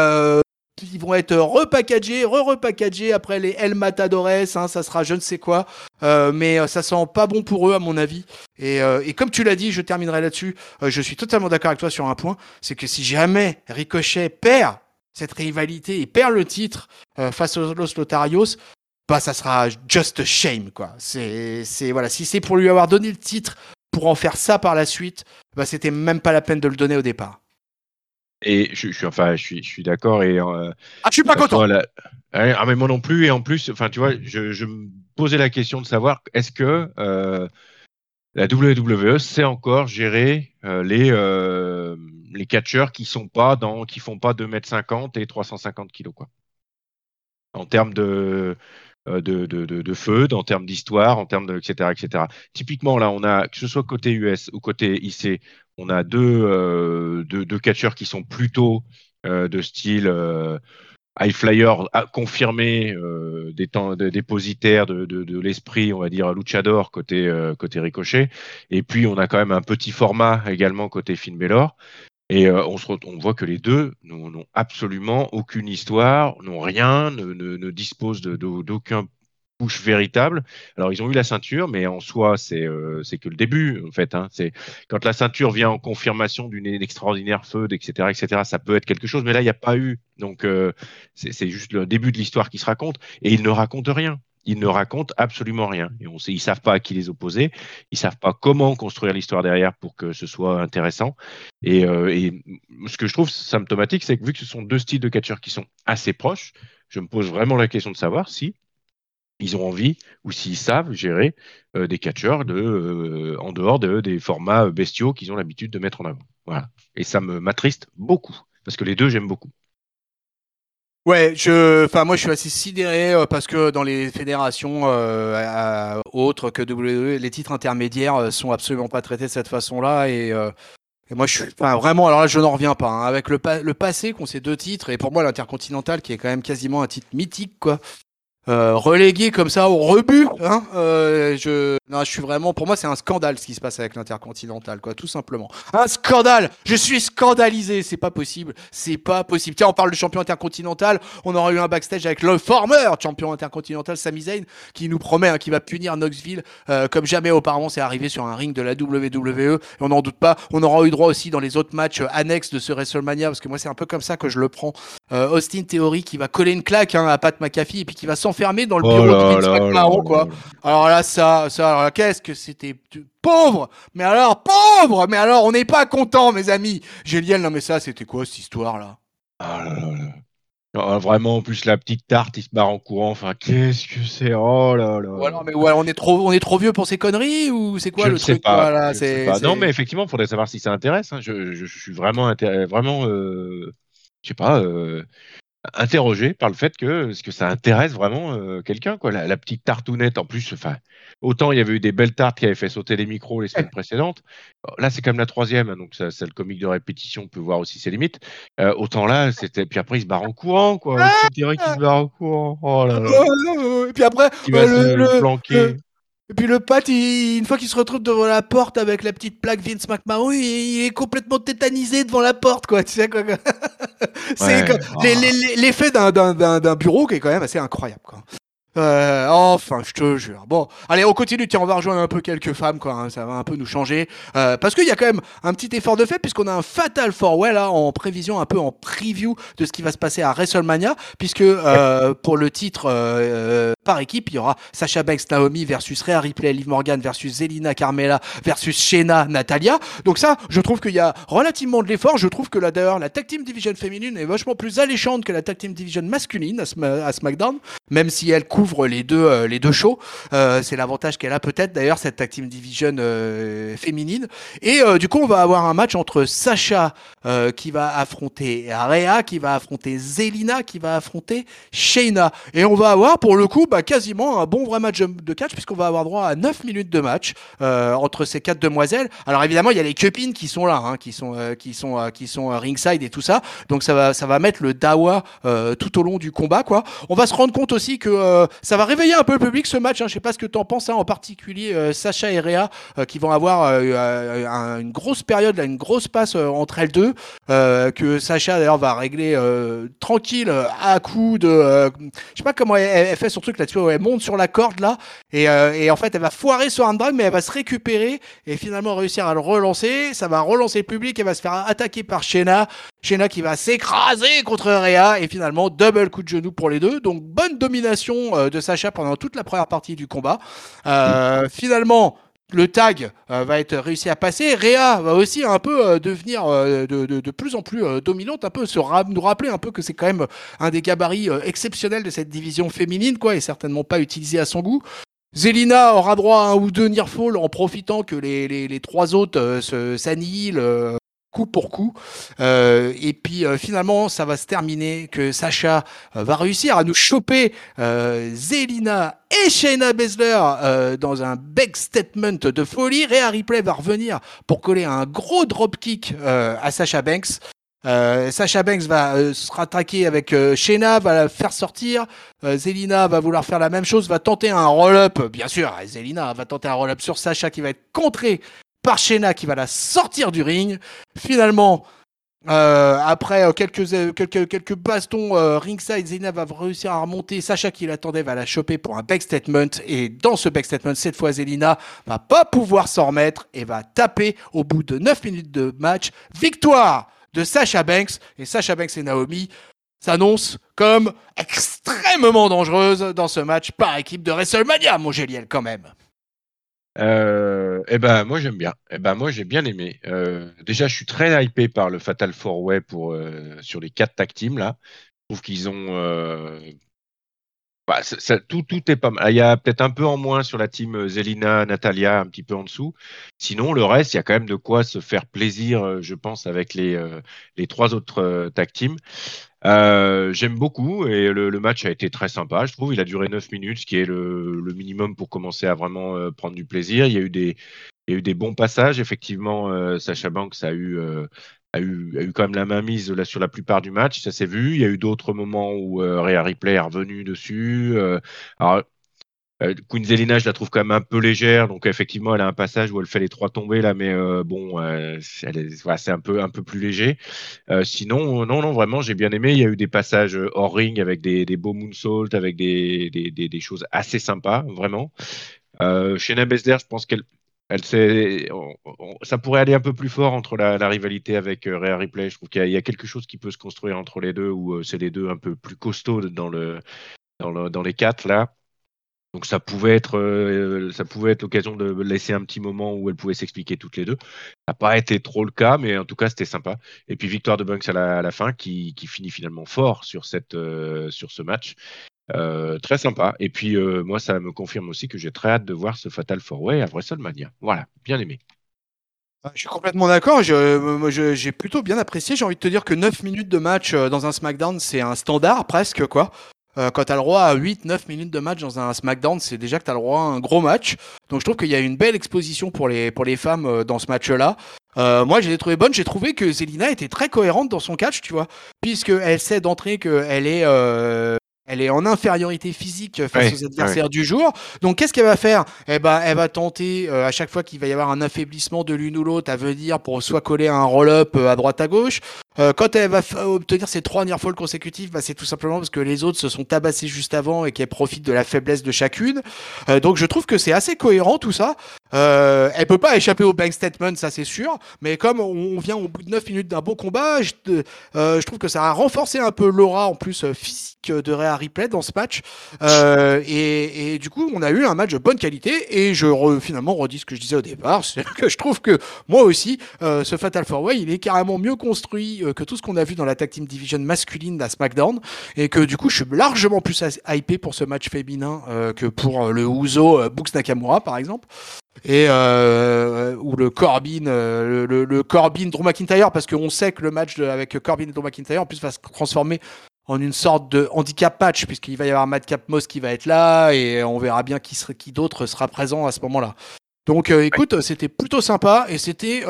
ils vont être repackagés, re-repackagés après les El Matadores, hein, ça sera je ne sais quoi, euh, mais euh, ça sent pas bon pour eux à mon avis. Et, euh, comme tu l'as dit, je terminerai là-dessus. je suis totalement d'accord avec toi sur un point, c'est que si jamais Ricochet perd cette rivalité et perd le titre face aux Los Lotarios, bah ça sera just a shame quoi. C'est voilà, si c'est pour lui avoir donné le titre pour en faire ça par la suite, bah c'était même pas la peine de le donner au départ. Et je, suis enfin, je suis, je suis d'accord. Et euh, ah, je suis pas content. ah, mais moi non plus. Et en plus, enfin, tu vois, je, je me posais la question de savoir est-ce que euh, la WWE sait encore gérer euh, les euh, les catcheurs qui sont pas dans, qui font pas 2m50 et 350 kg quoi. En termes de de, de, de, de feu, en termes d'histoire, en termes de etc etc. Typiquement là, on a que ce soit côté US ou côté IC, on a deux, euh, deux, deux, catcheurs qui sont plutôt euh, de style euh, high flyer confirmé, euh, des dépositaires de, de, l'esprit, on va dire luchador côté euh, côté Ricochet. Et puis on a quand même un petit format également côté Finn Balor. Et euh, on, voit que les deux n'ont absolument aucune histoire, n'ont rien, ne, disposent d'aucun push véritable. Alors ils ont eu la ceinture, mais en soi c'est euh, que le début en fait. Hein. C'est quand la ceinture vient en confirmation d'une extraordinaire feud, etc., etc. Ça peut être quelque chose, mais là il n'y a pas eu. Donc euh, c'est juste le début de l'histoire qui se raconte et ils ne racontent rien. Ils ne racontent absolument rien. Et ils savent pas à qui les opposer. Ils savent pas comment construire l'histoire derrière pour que ce soit intéressant. Et, euh, et ce que je trouve symptomatique, c'est que vu que ce sont deux styles de catcheurs qui sont assez proches, je me pose vraiment la question de savoir si ils ont envie ou s'ils savent gérer euh, des catcheurs euh, en dehors de, des formats bestiaux qu'ils ont l'habitude de mettre en avant. Voilà. Et ça me m'attriste beaucoup parce que les deux j'aime beaucoup. Ouais, je, enfin moi je suis assez sidéré euh, parce que dans les fédérations autres que WWE, les titres intermédiaires sont absolument pas traités de cette façon-là et, moi je suis, enfin, vraiment, alors là je n'en reviens pas. Hein. avec le, le passé qu'on ces deux titres et pour moi l'intercontinental qui est quand même quasiment un titre mythique quoi. Euh, relégué comme ça au rebut. Hein euh, je, non, je suis vraiment, pour moi, c'est un scandale ce qui se passe avec l'intercontinental, quoi, tout simplement. Un scandale. Je suis scandalisé. C'est pas possible. C'est pas possible. Tiens, on parle de champion intercontinental. On aura eu un backstage avec le former champion intercontinental Sami Zayn qui nous promet hein, qu'il va punir Knoxville euh, comme jamais auparavant. C'est arrivé sur un ring de la WWE. Et on n'en doute pas. On aura eu droit aussi dans les autres matchs annexes de ce WrestleMania parce que moi, c'est un peu comme ça que je le prends. Austin Theory qui va coller une claque hein, à Pat McAfee et puis qui va s'en fermé dans le oh bureau de Vince McMahon, quoi. Alors là, ça, ça, qu'est-ce que c'était pauvre Mais alors, pauvre Mais alors, on n'est pas content, mes amis. Géliel, non mais ça, c'était quoi cette histoire-là? Ah là là. Ah, vraiment, en plus, la petite tarte, il se barre en courant. Enfin, qu'est-ce que c'est? Oh là là. Mais on est trop, on est trop vieux pour ces conneries ou c'est quoi le truc pas, là, pas. Non, mais effectivement, il faudrait savoir si ça intéresse. Hein. Je, je, suis vraiment, vraiment, euh, je sais pas. Euh, interrogé par le fait que, que ça intéresse vraiment euh, quelqu'un quoi la, petite tartounette? En plus enfin autant il y avait eu des belles tartes qui avaient fait sauter les micros les semaines précédentes. Là c'est comme la troisième hein, donc ça, c'est le comique de répétition peut voir aussi ses limites. Euh, autant là c'était puis après il se barre en courant quoi dirait qu'il se barre en courant. Oh là là. Et puis après il va euh, le, planquer et puis le Pat, une fois qu'il se retrouve devant la porte avec la petite plaque Vince McMahon, il, est complètement tétanisé devant la porte, quoi. Tu sais quoi. C'est l'effet d'un bureau qui est quand même assez incroyable, quoi. Euh, enfin, je te jure. Bon, allez, on continue. Tiens, on va rejoindre un peu quelques femmes, quoi. Hein, ça va un peu nous changer. Euh, parce qu'il y a quand même un petit effort de fait, puisqu'on a un Fatal Four Way, là, en prévision, un peu en preview de ce qui va se passer à WrestleMania. Puisque euh, pour le titre euh, par équipe, il y aura Sacha Banks, Naomi versus Rhea Ripley, Liv Morgan versus Zelina Carmela versus Shayna Natalia. Donc, ça, je trouve qu'il y a relativement de l'effort. Je trouve que là, d'ailleurs, la Tag Team Division féminine est vachement plus alléchante que la Tag Team Division masculine à, à SmackDown, même si elle couvre les deux, euh, les deux shows. Euh, c'est l'avantage qu'elle a peut-être d'ailleurs, cette Tag Team Division euh, féminine. Et du coup, on va avoir un match entre Sacha qui va affronter Rhea, qui va affronter Zelina, qui va affronter Shayna. Et on va avoir pour le coup bah, quasiment un bon vrai match de catch, puisqu'on va avoir droit à 9 minutes de match entre ces quatre demoiselles. Alors évidemment, il y a les copines qui sont là, hein, qui sont, qui sont, qui sont ringside et tout ça. Donc ça va, ça va mettre le dawa tout au long du combat. Quoi. On va se rendre compte aussi que ça va réveiller un peu le public ce match. Hein. Je sais pas ce que tu en penses, hein, en particulier euh, Sacha et Réa euh, qui vont avoir euh, une grosse période, une grosse passe entre elles deux. que Sacha d'ailleurs va régler tranquille à coup de. je sais pas comment elle, fait son truc là-dessus. Elle monte sur la corde là et, en fait elle va foirer un drag, mais elle va se récupérer et finalement réussir à le relancer. Ça va relancer le public. Elle va se faire attaquer par Shena. Shena qui va s'écraser contre Réa et finalement double coup de genou pour les deux. Donc bonne domination de Sacha pendant toute la première partie du combat. Euh, finalement, le tag euh, va être réussi à passer. Réa va aussi un peu euh, devenir de, plus en plus dominante, un peu se nous rappeler un peu que c'est quand même un des gabarits exceptionnels de cette division féminine, quoi, et certainement pas utilisé à son goût. Zelina aura droit à un ou deux nearfall en profitant que les, les, trois autres s'annihilent coup pour coup. Euh, et puis euh, finalement, ça va se terminer que Sacha euh, va réussir à nous choper Zelina et Shayna Baszler dans un big statement de folie. Rhea Ripley va revenir pour coller un gros dropkick à Sacha Banks. Sacha Banks va se rattraquer avec Shayna, va la faire sortir. Zelina va vouloir faire la même chose, va tenter un roll-up. Bien sûr, Zelina va tenter un roll-up sur Sacha qui va être contré par Shayna qui va la sortir du ring. Finalement, Euh, après euh, quelques, euh, quelques, quelques bastons ringside, Zelina va réussir à remonter. Sacha qui l'attendait va la choper pour un back statement. Et dans ce back statement, cette fois, Zelina va pas pouvoir s'en remettre et va taper au bout de 9 minutes de match. Victoire de Sacha Banks. Et Sacha Banks et Naomi s'annoncent comme extrêmement dangereuses dans ce match par équipe de WrestleMania, mon Géliel, quand même. Euh, eh ben moi j'aime bien. Eh ben moi j'ai bien aimé. Euh, déjà je suis très hypé par le Fatal Four Way pour euh, sur les quatre tag teams là. Je trouve qu'ils ont euh, bah, tout tout est pas mal. Il y a peut-être un peu en moins sur la team Zelina, Natalia, un petit peu en dessous. Sinon le reste il y a quand même de quoi se faire plaisir, je pense, avec les les trois autres tag teams. Euh, J'aime beaucoup et le, match a été très sympa. Je trouve il a duré 9 minutes, ce qui est le, minimum pour commencer à vraiment euh, prendre du plaisir. Il y a eu des, bons passages. Effectivement, euh, Sacha Banks a eu, euh, a, eu, quand même la main mise sur la plupart du match. Ça s'est vu. Il y a eu d'autres moments où Rhea Ripley est revenu dessus. Alors, euh, Queen Zelina, je la trouve quand même un peu légère, donc effectivement, elle a un passage où elle fait les trois tombées là, mais euh, bon, euh, elle est- c'est un peu un peu plus léger. Euh, sinon, non, non, vraiment, j'ai bien aimé. Il y a eu des passages hors ring avec des, beaux moonsaults, avec des, des, des, choses assez sympas, vraiment. Euh, Shayna je pense qu'elle elle ça pourrait aller un peu plus fort entre la, rivalité avec euh, Rhea Ripley. Je trouve qu'il y, a- quelque chose qui peut se construire entre les deux, où c'est les deux un peu plus costauds dans le dans, le, dans les quatre là. Donc ça pouvait être, euh, ça pouvait être l'occasion de laisser un petit moment où elles pouvaient s'expliquer toutes les deux. Ça n'a pas été trop le cas, mais en tout cas c'était sympa. Et puis victoire de Banks à la, fin, qui, finit finalement fort sur euh, ce match. Euh, très sympa. Et puis moi ça me confirme aussi que j'ai très hâte de voir ce Fatal Four Way à WrestleMania. Voilà, bien aimé. Ah, Je suis complètement d'accord. J'ai plutôt bien apprécié. J'ai envie de te dire que 9 minutes de match dans un SmackDown, c'est un standard presque, quoi. Euh, quand tu as le droit à 8-9 minutes de match dans un SmackDown, c'est déjà que tu as le droit à un gros match. Donc je trouve qu'il y a une belle exposition pour les, pour les femmes euh, dans ce match-là. Euh, moi, j'ai trouvé bonne. J'ai trouvé que Zelina était très cohérente dans son catch, tu vois. Puisqu'elle sait d'entrée qu'elle est, elle est en infériorité physique face aux adversaires du jour. Donc qu'est-ce qu'elle va faire? Eh ben, elle va tenter euh, à chaque fois qu'il va y avoir un affaiblissement de l'une ou l'autre à venir pour soit coller un roll-up à droite à gauche. Euh, quand elle va f- obtenir ses trois near falls consécutives, bah, c'est tout simplement parce que les autres se sont tabassés juste avant et qu'elle profite de la faiblesse de chacune. Euh, donc je trouve que c'est assez cohérent tout ça. Euh, elle peut pas échapper au bank statement, ça c'est sûr. Mais comme on vient au bout de 9 minutes d'un bon combat, je, euh, je trouve que ça a renforcé un peu l'aura en plus euh, physique de Rhea Ripley dans ce match. Euh, et, et du coup, on a eu un match de bonne qualité. Et je re- finalement redis ce que je disais au départ, c'est que je trouve que moi aussi, euh, ce Fatal Four Way, il est carrément mieux construit euh, que tout ce qu'on a vu dans la Tag Team Division masculine à SmackDown. Et que du coup, je suis largement plus hypé pour ce match féminin euh, que pour euh, le euh, Bucks Nakamura, par exemple. Et ou le Corbin, le, Corbin Drew McIntyre, parce qu'on sait que le match avec Corbin et Drew McIntyre en plus va se transformer en une sorte de handicap match, puisqu'il va y avoir Madcap Moss qui va être là, et on verra bien qui, qui d'autre sera présent à ce moment-là. Donc écoute, c'était plutôt sympa, et c'était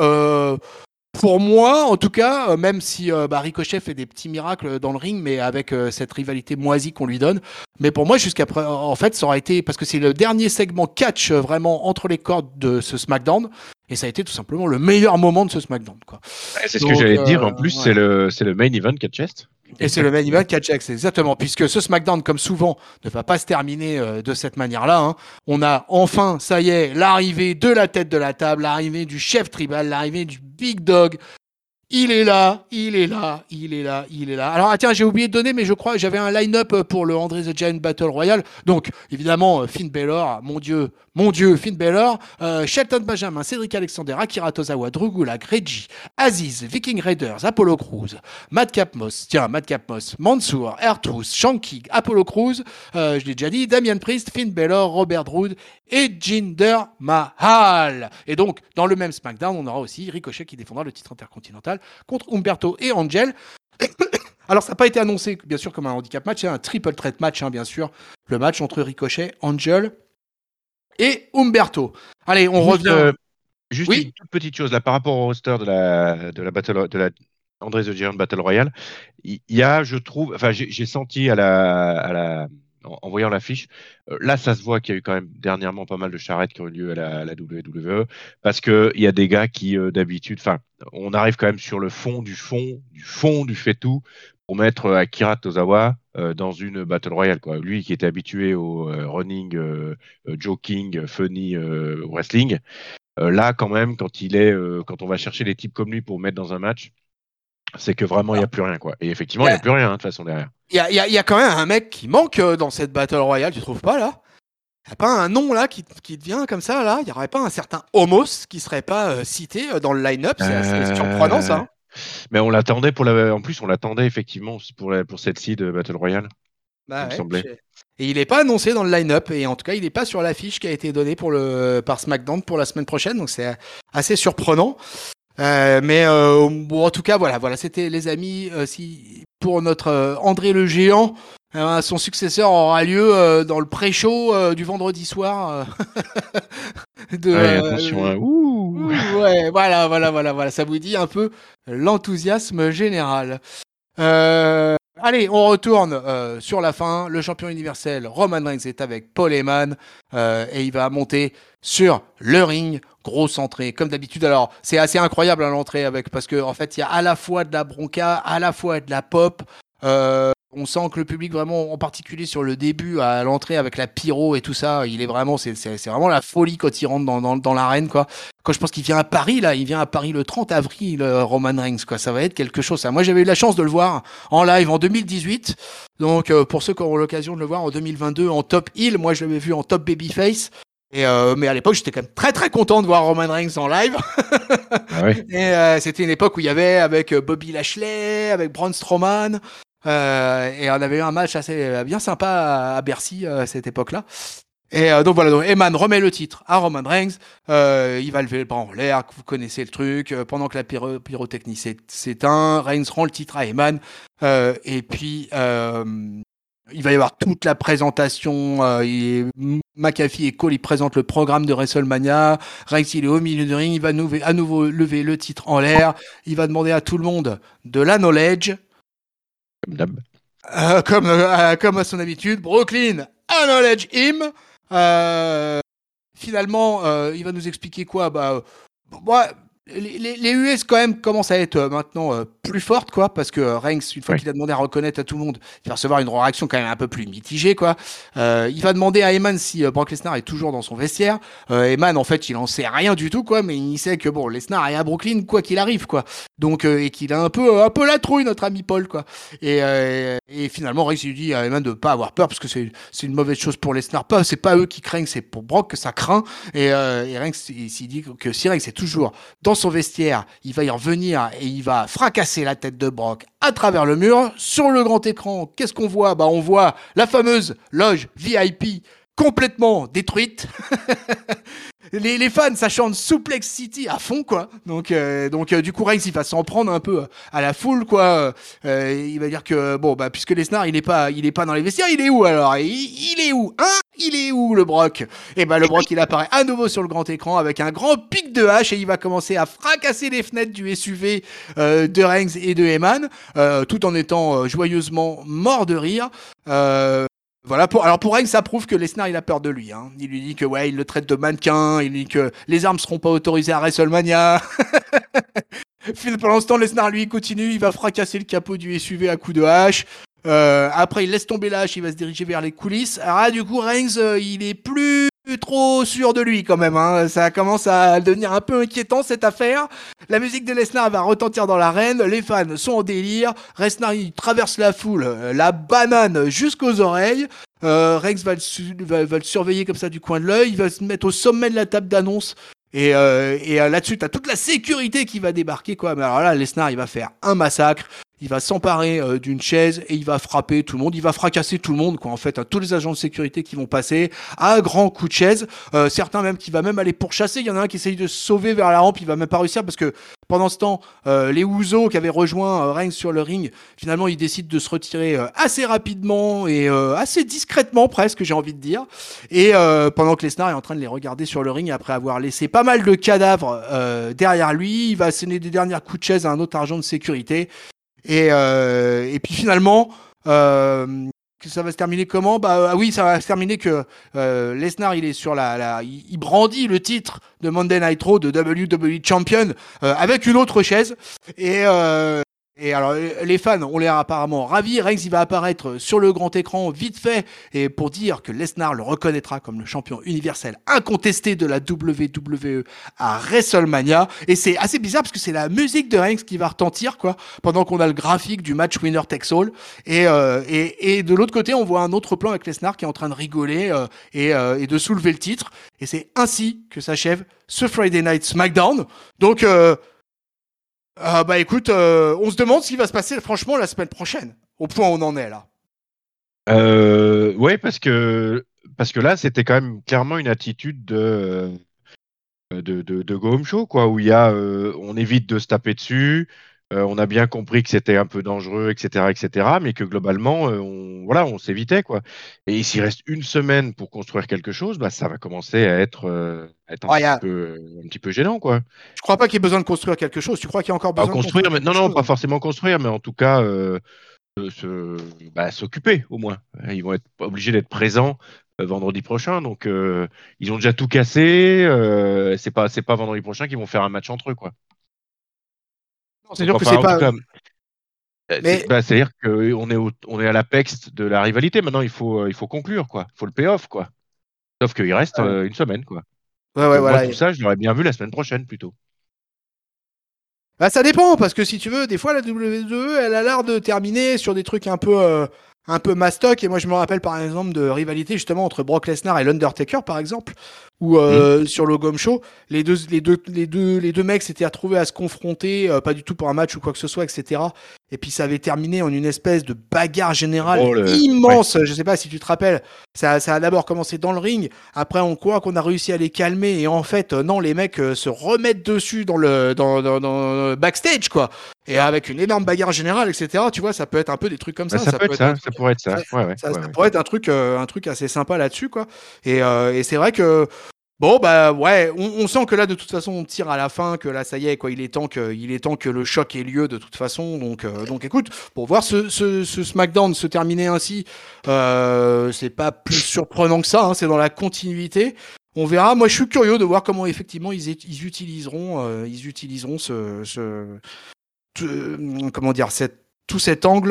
pour moi, en tout cas, euh, même si euh, bah, Ricochet fait des petits miracles dans le ring, mais avec euh, cette rivalité moisie qu'on lui donne. Mais pour moi, jusqu'à en fait, ça aurait été parce que c'est le dernier segment catch vraiment entre les cordes de ce SmackDown, et ça a été tout simplement le meilleur moment de ce SmackDown. Quoi. C'est ce Donc, que j'allais dire. En plus, ouais. c'est le, c'est le main event Catch Chest. Et c'est le main event catch X, exactement. Puisque ce SmackDown, comme souvent, ne va pas se terminer euh, de cette manière-là. hein. On a enfin, ça y est, l'arrivée de la tête de la table, l'arrivée du chef tribal, l'arrivée du big dog. Il est là, il est là, il est là, il est là. Alors, ah, tiens, j'ai oublié de donner, mais je crois que j'avais un line-up pour le André the Giant Battle Royale. Donc, évidemment, euh, Finn Balor, mon Dieu, mon Dieu, Finn Balor, euh, Shelton Benjamin, Cédric Alexander, Akira Tozawa, Drew Gulak, Reggie, Aziz, Viking Raiders, Apollo Crews, Madcap Moss, tiens, Madcap Moss, Mansour, Ertus, Shanky, Apollo Crews, euh, je l'ai déjà dit, Damian Priest, Finn Balor, Robert Roode et Jinder Mahal. Et donc, dans le même SmackDown, on aura aussi Ricochet qui défendra le titre intercontinental contre Umberto et Angel. Alors, ça n'a pas été annoncé, bien sûr, comme un handicap match, c'est un triple threat match, hein, bien sûr. Le match entre Ricochet, Angel et Umberto. Allez, on Juste, revient. euh, juste Oui. une toute petite chose là par rapport au roster de la de la Battle de la André the Giant Battle Royale. Il il y a, je trouve, enfin j'ai j'ai senti à la à la en, voyant l'affiche. là, ça se voit qu'il y a eu quand même dernièrement pas mal de charrettes qui ont eu lieu à la, WWE parce qu'il y a des gars qui, d'habitude, enfin, on arrive quand même sur le fond du fond, du fond du fait tout pour mettre Akira Tozawa dans une Battle Royale. Lui qui était habitué au running, joking, funny wrestling. là, quand même, quand il est, quand on va chercher des types comme lui pour mettre dans un match, c'est que vraiment il n'y a plus rien quoi. Et effectivement, il n'y a plus rien hein, de toute façon derrière. Il y a, y a, quand même un mec qui manque euh, dans cette Battle Royale, tu trouves pas là? Il n'y a pas un nom là qui, qui vient comme ça là? Il n'y aurait pas un certain Homos qui serait pas euh, cité euh, dans le line-up? C'est assez surprenant ça. Hein. Mais on l'attendait pour la... En plus, on l'attendait effectivement pour, la... pour cette de Battle Royale. Bah et il n'est pas annoncé dans le line-up, et en tout cas, il n'est pas sur l'affiche qui a été donnée pour le... par SmackDown pour la semaine prochaine, donc c'est assez surprenant. Euh, mais euh, bon, en tout cas, voilà, voilà, c'était les amis. Euh, si pour notre André le géant, son successeur aura lieu dans le pré-show du vendredi soir. de, attention, hein. ouh. ouais, voilà, voilà, voilà, voilà. Ça vous dit un peu l'enthousiasme général. Allez, on retourne sur la fin. Le champion universel Roman Reigns est avec Paul Heyman et il va monter sur le ring grosse entrée, comme d'habitude. Alors, c'est assez incroyable à hein, l'entrée avec, parce que en fait, il y a à la fois de la bronca, à la fois de la pop. Euh, on sent que le public vraiment, en particulier sur le début, à l'entrée avec la pyro et tout ça, il est vraiment, c'est, vraiment la folie quand il rentre dans, dans, dans l'arène, quoi. Quand je pense qu'il vient à Paris, là, il vient à Paris le 30 avril, euh, Roman Reigns, quoi. Ça va être quelque chose, ça. Moi, j'avais eu la chance de le voir en live en 2018. Donc, euh, pour ceux qui auront l'occasion de le voir en 2022 en top heel, moi, je l'avais vu en top babyface. Et euh, mais à l'époque, j'étais quand même très très content de voir Roman Reigns en live. ah oui. Et euh, c'était une époque où il y avait avec Bobby Lashley, avec Braun Strowman, euh, et on avait eu un match assez euh, bien sympa à, Bercy à cette époque-là. Et donc voilà, donc Eman remet le titre à Roman Reigns. il va lever le bras en l'air, vous connaissez le truc. pendant que la pyro pyrotechnie s'éteint, Reigns rend le titre à Eman. et puis il va y avoir toute la présentation. Euh, McAfee et Cole, ils présentent le programme de WrestleMania. Rex, il est au milieu du ring. Il va à nouveau lever le titre en l'air. Il va demander à tout le monde de la knowledge. Comme euh, comme, euh, comme à son habitude. Brooklyn, acknowledge him. Euh, finalement, euh, il va nous expliquer quoi Bah, moi, les, US quand même commencent à être euh, maintenant euh, plus fortes quoi parce que euh, Reigns une fois qu'il a demandé à reconnaître à tout le monde il va recevoir une réaction quand même un peu plus mitigée quoi il va demander à Eman si Brock Lesnar est toujours dans son vestiaire Eman en fait il en sait rien du tout quoi mais il sait que bon Lesnar est à Brooklyn quoi qu'il arrive quoi donc et qu'il a un peu un peu la trouille notre ami Paul quoi et, et finalement Reigns lui dit à Eman de pas avoir peur parce que c'est une mauvaise chose pour Lesnar pas c'est pas eux qui craignent c'est pour Brock que ça craint et, et Reigns il, dit que si Reigns est toujours dans son vestiaire, il va y revenir et il va fracasser la tête de Brock à travers le mur. Sur le grand écran, qu'est-ce qu'on voit? Bah, on voit la fameuse loge VIP complètement détruite. les, les, fans, ça chante Suplex City à fond, quoi. Donc, euh, donc euh, du coup, Reigns, il va s'en prendre un peu à la foule, quoi. Euh, il va dire que, bon, bah, puisque Lesnar, il est pas, il est pas dans les vestiaires, il est où alors? Il, est où? Hein? Il est où, le Brock? Et eh ben, le Brock, il apparaît à nouveau sur le grand écran avec un grand pic de hache et il va commencer à fracasser les fenêtres du SUV de Reigns et de Eman, tout en étant joyeusement mort de rire. Euh, voilà pour alors pour Reigns ça prouve que Lesnar il a peur de lui hein. Il lui dit que ouais, il le traite de mannequin, il lui dit que les armes seront pas autorisées à WrestleMania. Ce temps, Lesnar lui continue, il va fracasser le capot du SUV à coups de hache. Euh, après, il laisse tomber la hache, il va se diriger vers les coulisses. Alors là, du coup, Reigns, euh, il est plus trop sûr de lui quand même. Hein. Ça commence à devenir un peu inquiétant cette affaire. La musique de Lesnar va retentir dans l'arène. Les fans sont en délire. Lesnar traverse la foule, euh, la banane jusqu'aux oreilles. Euh, Rex va le, surveiller comme ça du coin de l'œil. Il va se mettre au sommet de la table d'annonce. Et, euh, et là-dessus, t'as toute la sécurité qui va débarquer, quoi. Mais alors là, Lesnar, il va faire un massacre il va s'emparer euh, d'une chaise et il va frapper tout le monde, il va fracasser tout le monde, quoi, en fait, à tous les agents de sécurité qui vont passer à grand coup de chaise. Euh, certains même qui va même aller pourchasser. Il y en a un qui essaye de se sauver vers la rampe, il va même pas réussir parce que pendant ce temps, euh, les Ouzo qui avaient rejoint euh, Reigns sur le ring, finalement, ils décident de se retirer assez rapidement et assez discrètement presque, j'ai envie de dire. Et pendant que Lesnar est en train de les regarder sur le ring après avoir laissé pas mal de cadavres derrière lui, il va asséner des derniers coups de chaise à un autre agent de sécurité. Et, euh, et puis finalement, euh, ça va se terminer comment? Bah ah oui, ça va se terminer que euh, Lesnar il est sur la, la il, brandit le titre de Monday Night Raw de WWE Champion euh, avec une autre chaise. Et euh, et alors, les fans ont l'air apparemment ravis. Reigns, il va apparaître sur le grand écran vite fait et pour dire que Lesnar le reconnaîtra comme le champion universel incontesté de la WWE à WrestleMania. Et c'est assez bizarre parce que c'est la musique de Reigns qui va retentir, quoi, pendant qu'on a le graphique du match winner takes all. Et, euh, et, et de l'autre côté, on voit un autre plan avec Lesnar qui est en train de rigoler euh, et, euh, et de soulever le titre. Et c'est ainsi que s'achève ce Friday Night SmackDown. Donc, euh, ah bah écoute, euh, on se demande ce qui va se passer franchement la semaine prochaine, au point où on en est là. Euh, ouais, parce que parce que là, c'était quand même clairement une attitude de de, de, de Go Home Show, quoi, où il y a, euh, on évite de se taper dessus, euh, on a bien compris que c'était un peu dangereux, etc., etc., mais que globalement, euh, on, voilà, on s'évitait quoi. Et s'il reste une semaine pour construire quelque chose, bah, ça va commencer à être, euh, être un, Ah, petit a- peu, un petit peu gênant, quoi. Je crois pas qu'il y ait besoin de construire quelque chose. Tu crois qu'il y a encore besoin construire, de mais, non, non, chose? pas forcément construire, mais en tout cas, bah, s'occuper au moins. Ils vont être obligés d'être présents vendredi prochain, donc euh, ils ont déjà tout cassé. Euh, c'est pas, c'est pas vendredi prochain qu'ils vont faire un match entre eux, quoi. Non, C'est Donc, sûr que c'est en pas. cas, euh, Mais- c'est- bah, C'est-à-dire qu'on est, au- on est à l'apex de la rivalité. Maintenant, il faut, euh, il faut conclure, quoi. Il faut le payoff, quoi. Sauf qu'il reste Ouais. euh, une semaine, quoi. Ouais, ouais, Donc, voilà. Moi, tout ça, je l'aurais bien vu la semaine prochaine, plutôt. Bah, ça dépend, parce que si tu veux, des fois, la WWE, elle a l'air de terminer sur des trucs un peu, euh, un peu mastoc. Et moi, je me rappelle, par exemple, de rivalité, justement, entre Brock Lesnar et l'Undertaker, par exemple, où, euh, sur le Gom Show, les deux, les deux, les deux, les deux mecs s'étaient retrouvés à se confronter, euh, pas du tout pour un match ou quoi que ce soit, etc. Et puis, ça avait terminé en une espèce de bagarre générale Oh, le- immense. Je sais pas si tu te rappelles. Ça, ça a d'abord commencé dans le ring. Après, on croit qu'on a réussi à les calmer. Et en fait, euh, non, les mecs se remettent dessus dans le, dans, dans, dans le backstage, quoi. Et avec une énorme bagarre générale, etc. Tu vois, ça peut être un peu des trucs comme Bah, ça. ça, peut être ça, ça pourrait être ça. Ouais, ouais, ça, ouais, ça ouais. pourrait être un truc, euh, un truc assez sympa là-dessus, quoi. Et, et c'est vrai que bon, bah ouais, on, on sent que là, de toute façon, on tire à la fin, que là, ça y est, quoi. Il est temps que, il est temps que le choc ait lieu de toute façon. Donc, euh, donc, écoute, pour voir ce, ce, ce SmackDown se terminer ainsi, euh, c'est pas plus surprenant que ça. hein, c'est dans la continuité. On verra. Moi, je suis curieux de voir comment effectivement ils, ils utiliseront, euh, ils utiliseront ce, comment dire, cette, tout cet angle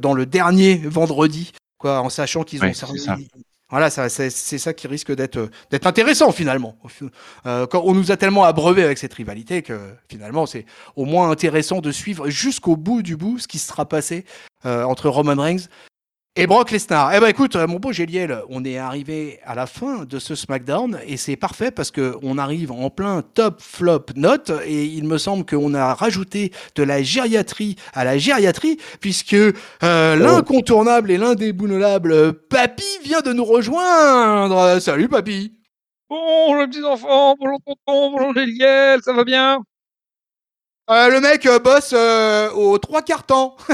dans le dernier vendredi, quoi, en sachant qu'ils ont servi-. Voilà, c'est ça qui risque d'être d'être intéressant finalement. Euh, quand on nous a tellement abreuvé avec cette rivalité que finalement c'est au moins intéressant de suivre jusqu'au bout du bout ce qui sera passé euh, entre Roman Reigns et Brock Lesnar. Eh ben écoute, euh, mon beau Géliel, on est arrivé à la fin de ce SmackDown et c'est parfait parce que on arrive en plein top flop note et il me semble qu'on a rajouté de la gériatrie à la gériatrie puisque euh, l'incontournable et l'indéboulonnable euh, Papy vient de nous rejoindre. Salut Papy. Bonjour les petits enfants, bonjour tonton, bonjour Géliel, ça va bien? Euh, le mec euh, bosse euh, aux trois quarts temps.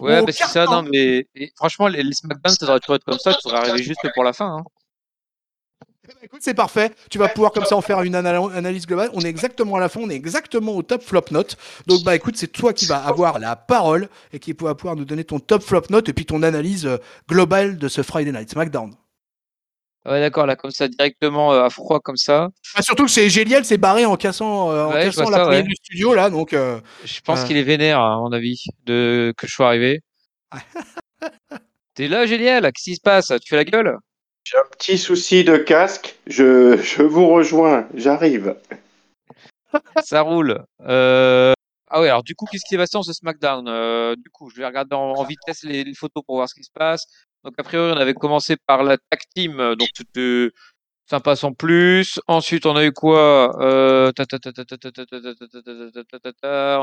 Ouais, bah c'est ça, non mais et franchement les, les SmackDown ça devrait toujours être comme ça, tu devrais arriver juste pour la fin. Hein. Eh ben, écoute, c'est parfait. Tu vas pouvoir comme ça en faire une anal- analyse globale. On est exactement à la fin, on est exactement au top flop note. Donc bah écoute, c'est toi qui vas avoir la parole et qui va pouvoir nous donner ton top flop note et puis ton analyse euh, globale de ce Friday Night SmackDown. Ouais d'accord, là comme ça directement euh, à froid comme ça. Ah, surtout que c'est Géliel s'est barré en cassant, euh, en Ouais, cassant la ouais. du studio là, donc euh, Je pense qu'il est vénère à mon avis de que je sois arrivé. T'es là Géliel, qu'est-ce qui se passe? Tu fais la gueule? J'ai un petit souci de casque. Je, je vous rejoins. J'arrive. Ça roule. Euh... Ah ouais, alors du coup, qu'est-ce qui est passé dans ce SmackDown? Euh, Du coup, je vais regarder en, en vitesse les, les photos pour voir ce qui se passe. Donc, a priori, on avait commencé par la tag team, donc tout euh, sympa sans plus. Ensuite, on a eu quoi On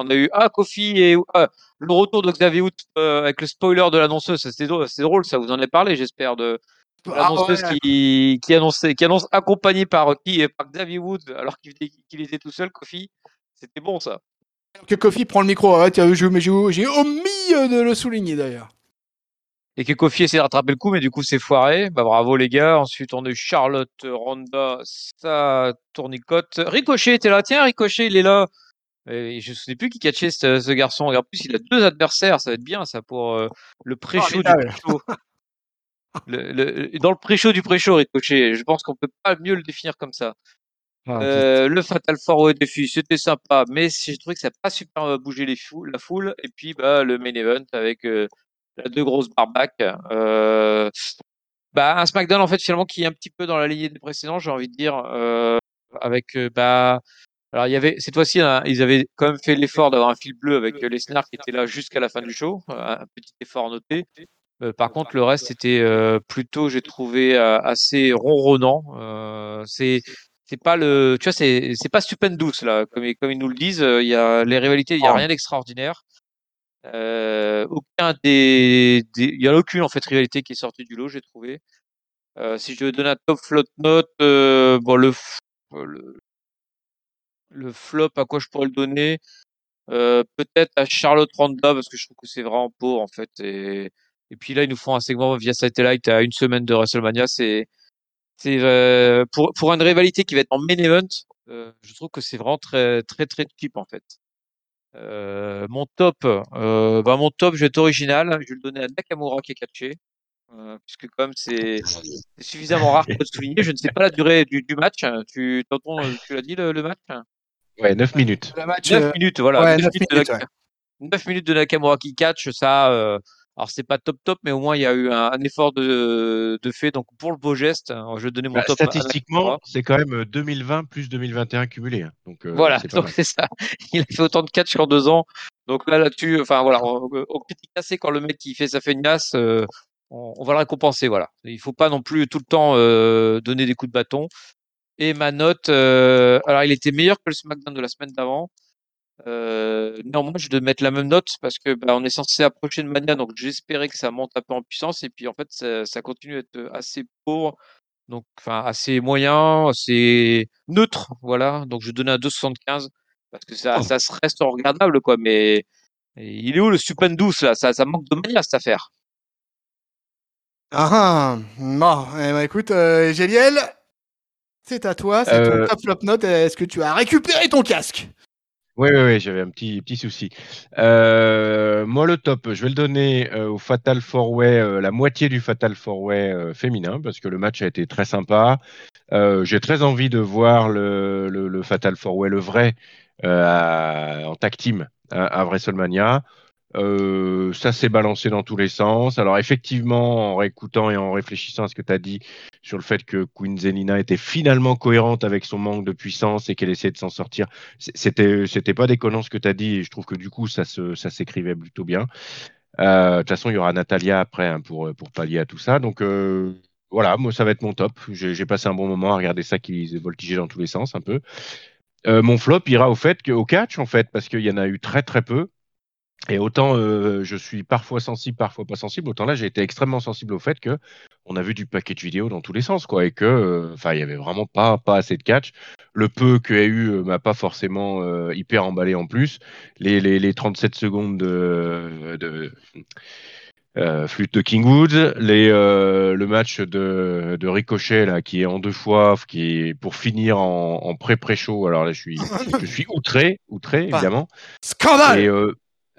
a eu ah Kofi et le retour de Xavier Hout euh, avec le spoiler de l'annonceuse. C'était drôle, ça vous en avez parlé, j'espère de. L'annonceuse qui, annonçait, qui annonce accompagnée par qui par Xavier Wood alors qu'il était tout seul, Kofi. C'était bon ça. Que Kofi prend le micro, ouais, j'ai omis de le souligner d'ailleurs. Et que Kofi essaie de rattraper le coup, mais du coup c'est foiré. Bah bravo les gars. Ensuite on a eu Charlotte, Ronda, ça tournicote. Ricochet était là. Tiens Ricochet il est là. Et je ne sais plus qui catchait ce, ce garçon. Et en plus, il a deux adversaires. Ça va être bien, ça, pour euh, le pré-show du pré-show. Le- le- dans le pré-show du pré-show, Ricochet. Je pense qu'on peut pas mieux le définir comme ça. Ah, Euh, le Fatal Four Way défi, c'était sympa, mais j'ai trouvé que ça n'a pas super bougé les la foule. Et puis bah, le main event avec euh, deux grosses barbaques. Euh, bah, un SmackDown en fait finalement qui est un petit peu dans la lignée des précédents, j'ai envie de dire, euh, avec euh, bah alors il y avait cette fois-ci hein, ils avaient quand même fait l'effort d'avoir un fil bleu avec euh, Lesnar qui était là jusqu'à la fin du show, euh, un petit effort noté. Euh, par contre, le reste était euh, plutôt, j'ai trouvé euh, assez ronronnant. Euh, c'est c'est pas le, tu vois, c'est c'est pas stupendous là, comme ils- comme ils nous le disent. Il y a les rivalités, il y a Oh. rien d'extraordinaire. Euh, aucun des, il y a aucune en fait rivalité qui est sortie du lot, j'ai trouvé. Euh, si je devais donner un top flop note, euh, bon le, f- le le flop à quoi je pourrais le donner, euh, peut-être à Charlotte Ronda parce que je trouve que c'est vraiment pauvre en fait. Et, et puis là ils nous font un segment via satellite à une semaine de WrestleMania, c'est c'est euh, pour pour une rivalité qui va être en main event, euh, je trouve que c'est vraiment très très très cheap en fait. Euh, mon top, euh, bah mon top, je vais être original, je vais le donner à Nakamura qui est catché, euh, puisque comme c'est c'est suffisamment rare pour le souligner. Je ne sais pas la durée du, du match. Tu t'entends, tu l'as dit le, le match? Ouais, 9 minutes. Le match, 9 euh, minutes, voilà. ouais, 9 neuf minutes, de minutes, Nak- 9 minutes de Nakamura qui catch, ça. Euh, alors c'est pas top top, mais au moins il y a eu un, un effort de, de fait. Donc pour le beau geste, hein, je vais donner mon Bah, top. statistiquement, c'est quand même euh, 2020 plus 2021 cumulé. hein. Donc, euh, Voilà, donc c'est ça. Il a fait autant de catch qu'en deux ans. Donc là, là-dessus, enfin voilà, on, on critique assez quand le mec qui fait sa feignasse, euh, on, on va le récompenser. Voilà, il faut pas non plus tout le temps euh, donner des coups de bâton. Et ma note, euh, alors il était meilleur que le SmackDown de la semaine d'avant. Euh, néanmoins, je vais mettre la même note parce que bah, on est censé approcher de Mania, donc j'espérais que ça monte un peu en puissance. Et puis en fait, ça, ça continue à être assez pauvre, donc enfin assez moyen, assez neutre, voilà. Donc je donnais un 2,75 parce que ça, Oh. ça se reste regardable, quoi. Mais et il est où le stupendous là? Ça, ça manque de Mania cette affaire. Ah ah. Bon, eh ben, écoute, euh, Géliel, c'est à toi, c'est ton Euh, top flop note. Est-ce que tu as récupéré ton casque? Oui, oui, oui, j'avais un petit, petit souci. Euh, moi, le top, je vais le donner euh, au Fatal Four Way, euh, la moitié du Fatal Four Way euh, féminin, parce que le match a été très sympa. Euh, J'ai très envie de voir le, le, le Fatal Four Way, le vrai, en tag team à, à WrestleMania. Ça s'est balancé dans tous les sens. Alors effectivement, en réécoutant et en réfléchissant à ce que tu as dit sur le fait que Queen Zelina était finalement cohérente avec son manque de puissance et qu'elle essayait de s'en sortir, c'était c'était pas déconnant ce que tu as dit et je trouve que du coup ça se ça s'écrivait plutôt bien. Euh, De toute façon, il y aura Natalia après hein, pour pour pallier à tout ça. Donc euh, voilà, moi ça va être mon top. J'ai passé un bon moment à regarder ça qui voltigeait dans tous les sens un peu. Euh, mon flop ira au fait que, au catch en fait parce qu'il y en a eu très très peu. Et autant je suis parfois sensible, parfois pas sensible, autant là j'ai été extrêmement sensible au fait que on a vu du paquet de vidéos dans tous les sens, quoi, et que, euh, enfin, il y avait vraiment pas pas assez de catch. Le peu y a eu m'a pas forcément euh, hyper emballé en plus. Les, les, les 37 secondes de, de euh, flûte de Kingwood, les, euh, le match de, de Ricochet là, qui est en deux fois, qui est pour finir en, en pré-pré-show. Alors là, je suis, je suis outré, outré évidemment. Scandale Et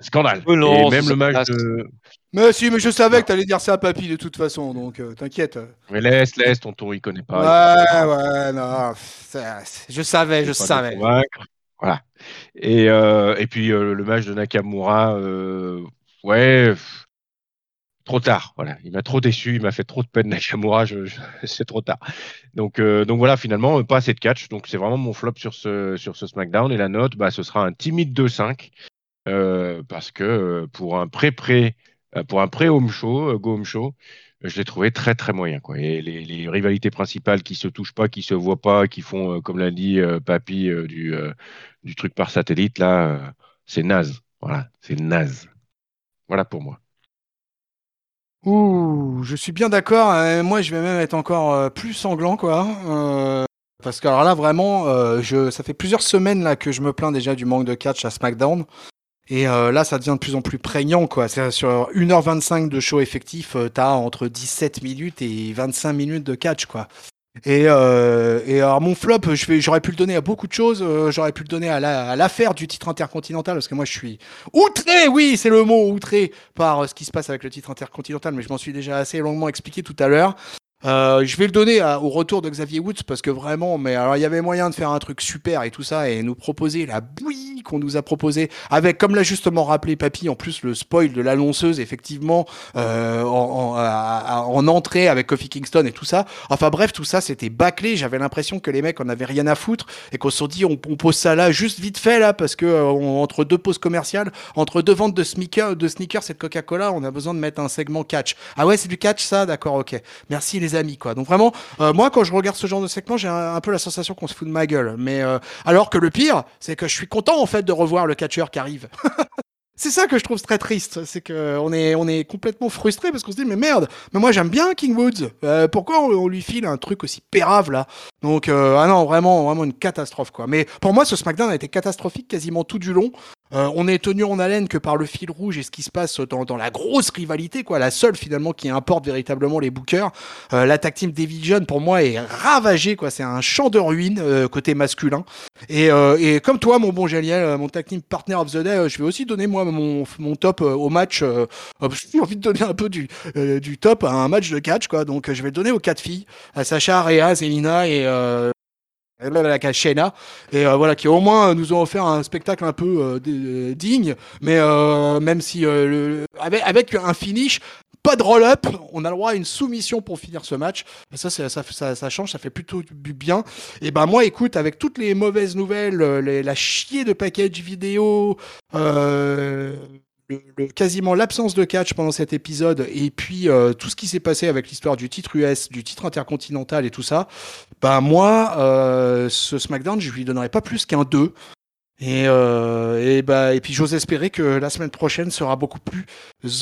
scandale. Oh non, et même le match de. Mais si, mais je savais que t'allais dire ça à papy de toute façon, donc euh, t'inquiète. Mais laisse, laisse, tonton, il connaît Ouais, pas. ouais, non, ça- je savais, je savais. convaincre. Voilà. Et, euh, et puis euh, le match de Nakamura, euh, ouais, pff, trop tard. Voilà, il m'a trop déçu, il m'a fait trop de peine Nakamura, je, je- c'est trop tard. Donc, euh, donc voilà, finalement, pas assez de catch. Donc c'est vraiment mon flop sur ce sur ce SmackDown. Et la note, bah, ce sera un timide 2-5 euh, parce que euh, pour un pré-pré, euh, pour un pré-home show, go home show. Je l'ai trouvé très très moyen quoi. Et les, rivalités principales qui se touchent pas, qui se voient pas, qui font comme l'a dit Papy du truc par satellite là, c'est naze. Voilà, c'est naze. Voilà pour moi. Ouh, je suis bien d'accord. euh, moi, je vais même être encore plus sanglant, quoi. euh, parce que alors là, vraiment, ça fait plusieurs semaines là que je me plains déjà du manque de catch à SmackDown. Et euh, là, ça devient de plus en plus prégnant, quoi. Sur 1h25 de show effectif, euh, t'as entre 17 minutes et 25 minutes de catch, quoi. Et, euh, alors mon flop, j'aurais pu le donner à beaucoup de choses. euh, j'aurais pu le donner à, la- à l'affaire du titre intercontinental parce que moi je suis outré, oui, c'est le mot outré par ce qui se passe avec le titre intercontinental, mais je m'en suis déjà assez longuement expliqué tout à l'heure. Euh, je vais le donner à- au retour de Xavier Woods parce que vraiment, mais alors il y avait moyen de faire un truc super et tout ça et nous proposer la bouillie qu'on nous a proposé avec, comme l'a justement rappelé Papy, en plus le spoil de l'annonceuse effectivement euh, en, en, en entrée avec Kofi Kingston et tout ça. Enfin bref, tout ça c'était bâclé. J'avais l'impression que les mecs en avaient rien à foutre et qu'on se dit on, on pose ça là juste vite fait là parce que euh, on- entre deux pauses commerciales, entre deux ventes de sneakers, de sneakers et Coca-Cola, on a besoin de mettre un segment catch. Ah ouais, c'est du catch ça, d'accord, ok. Merci amis quoi. Donc vraiment, euh, moi quand je regarde ce genre de segment, j'ai un, peu la sensation qu'on se fout de ma gueule. Mais euh, alors que le pire, c'est que je suis content en fait de revoir le catcheur qui arrive. C'est ça que je trouve très triste, c'est que on est complètement frustré parce qu'on se dit mais merde, mais moi j'aime bien King Woods, Euh, pourquoi on, lui file un truc aussi pérave là? Donc ah non vraiment vraiment une catastrophe quoi. Mais pour moi ce SmackDown a été catastrophique quasiment tout du long. Euh, on est tenu en haleine que par le fil rouge et ce qui se passe dans, dans la grosse rivalité quoi, la seule finalement qui importe véritablement les bookers. Euh, la team Division pour moi est ravagée quoi, c'est un champ de ruines euh, côté masculin. Et, euh, et comme toi, mon bon Géliel, euh, mon tag team partner of the day, euh, je vais aussi donner moi mon, mon top au match. J'ai envie de donner un peu du, du top à un match de catch, quoi. Donc je vais le donner aux quatre filles, à Sacha, Rhea, Zelina et la Shayna. Et euh, voilà, qui au moins euh, nous ont offert un spectacle un peu euh, d- digne, mais euh, même si euh, avec, un finish. Pas de roll-up, on a le droit à une soumission pour finir ce match. Ça, ça, ça, ça change, ça fait plutôt bien. Et ben moi, écoute, avec toutes les mauvaises nouvelles, euh, les- la chier de package vidéo, euh, quasiment l'absence de catch pendant cet épisode, et puis euh, tout ce qui s'est passé avec l'histoire du titre US, du titre intercontinental et tout ça, ben moi, euh, ce SmackDown, je lui donnerais pas plus qu'un 2. Et, euh, et, bah, et puis j'ose espérer que la semaine prochaine sera beaucoup plus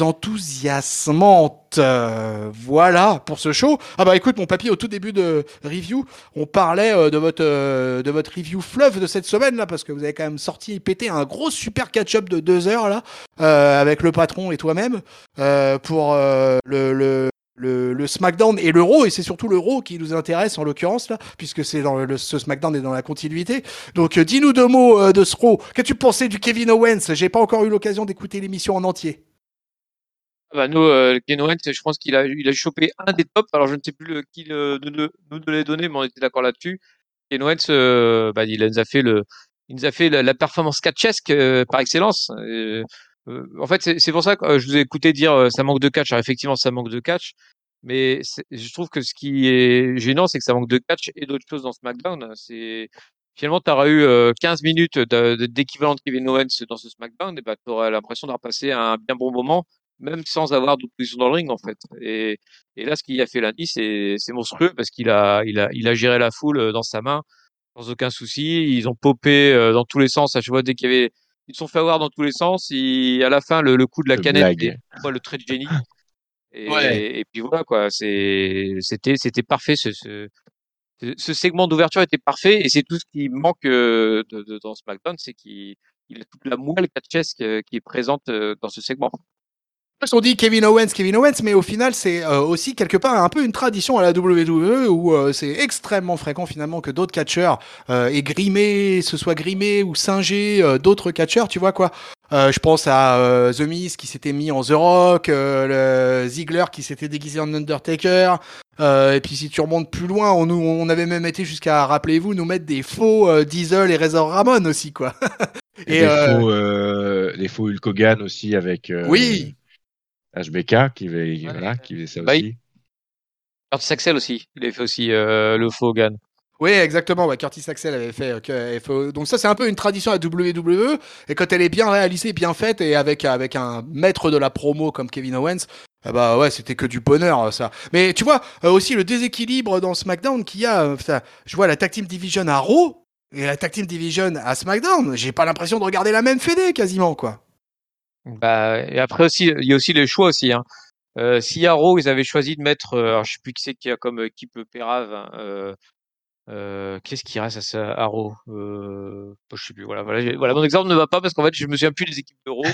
enthousiasmante. Euh, voilà pour ce show. Ah bah écoute mon papy, au tout début de review, on parlait euh, de votre euh, de votre review fleuve de cette semaine là parce que vous avez quand même sorti et pété un gros super catch-up de deux heures là euh, avec le patron et toi-même pour le, le le, SmackDown et l'Euro, et c'est surtout l'Euro qui nous intéresse en l'occurrence là, puisque c'est le, ce SmackDown est dans la continuité. Donc euh, dis-nous deux mots euh, de ce Raw. Qu'as-tu pensé du Kevin Owens? J'ai pas encore eu l'occasion d'écouter l'émission en entier. Ah Bah, nous, euh, Ken Owens, je pense qu'il a, il a chopé un des tops. Alors, je ne sais plus qui le, de- nous de les donner, mais on était d'accord là-dessus. Ken Owens, euh, bah, il nous a fait le, il nous a fait la, la performance catchesque euh, par excellence. Euh, euh, en fait, c'est pour ça que euh, je vous ai écouté dire euh, ça manque de catch. Alors, effectivement, ça manque de catch. Mais je trouve que ce qui est gênant, c'est que ça manque de catch et d'autres choses dans SmackDown. C'est finalement, tu auras eu euh, 15 minutes d'équivalent de Kevin Owens dans ce SmackDown, et bah, tu auras l'impression d'avoir passé un bien bon moment même sans avoir d'opposition dans le ring en fait. Et, et là, ce qu'il a fait lundi, c'est monstrueux parce qu'il a, il a, il a géré la foule euh, dans sa main sans aucun souci. Ils ont popé euh, dans tous les sens. À chaque fois, dès qu'il y avait, ils se sont fait avoir dans tous les sens. Et à la fin, le, le coup de la Le canette, le trait de génie. Et, Ouais. et puis voilà quoi. C'est, c'était, c'était parfait. Ce, ce, ce segment d'ouverture était parfait et c'est tout ce qui manque euh, de, de- dans SmackDown, c'est qu'il il a toute la moelle catchesque euh, qui est présente euh, dans ce segment. Qu'on dit Kevin Owens, Kevin Owens, mais au final, c'est euh, aussi quelque part un peu une tradition à la WWE où euh, c'est extrêmement fréquent finalement que d'autres catcheurs euh, aient grimé, se soient grimés ou singés d'autres catcheurs, tu vois quoi. Euh, je pense à euh, The Miz qui s'était mis en The Rock, euh, le Ziggler qui s'était déguisé en Undertaker. Et puis si tu remontes plus loin, on, nous, on avait même été jusqu'à, rappelez-vous, nous mettre des faux Diesel et Razor Ramon aussi, quoi. Et, faux, faux Hulk Hogan aussi avec Oui. HBK qui, va- voilà, qui faisait ça Bah, aussi. Curtis Axel aussi, il avait fait aussi euh, le faux Hogan. Oui, exactement. Ouais, Curtis Axel avait fait. euh, fait- Donc ça, c'est un peu une tradition à WWE. Et quand elle est bien réalisée, bien faite, et avec avec un maître de la promo comme Kevin Owens, ah bah ouais, c'était que du bonheur euh, ça. Mais tu vois euh, aussi le déséquilibre dans SmackDown qu'il y a. euh, ça, je vois la Tag Team Division à Raw et la Tag Team Division à SmackDown. J'ai pas l'impression de regarder la même fédé quasiment quoi. Bah, et après aussi, il y a aussi les choix aussi. Hein. Euh, si Raw, ils avaient choisi de mettre, euh, alors je sais plus qui c'est qui a comme équipe Pérave, hein, euh, euh, qu'est-ce qui reste à, ça- Raw euh, Je sais plus. Voilà, voilà, voilà, mon exemple ne va pas parce qu'en fait, je me souviens plus des équipes de Raw. Et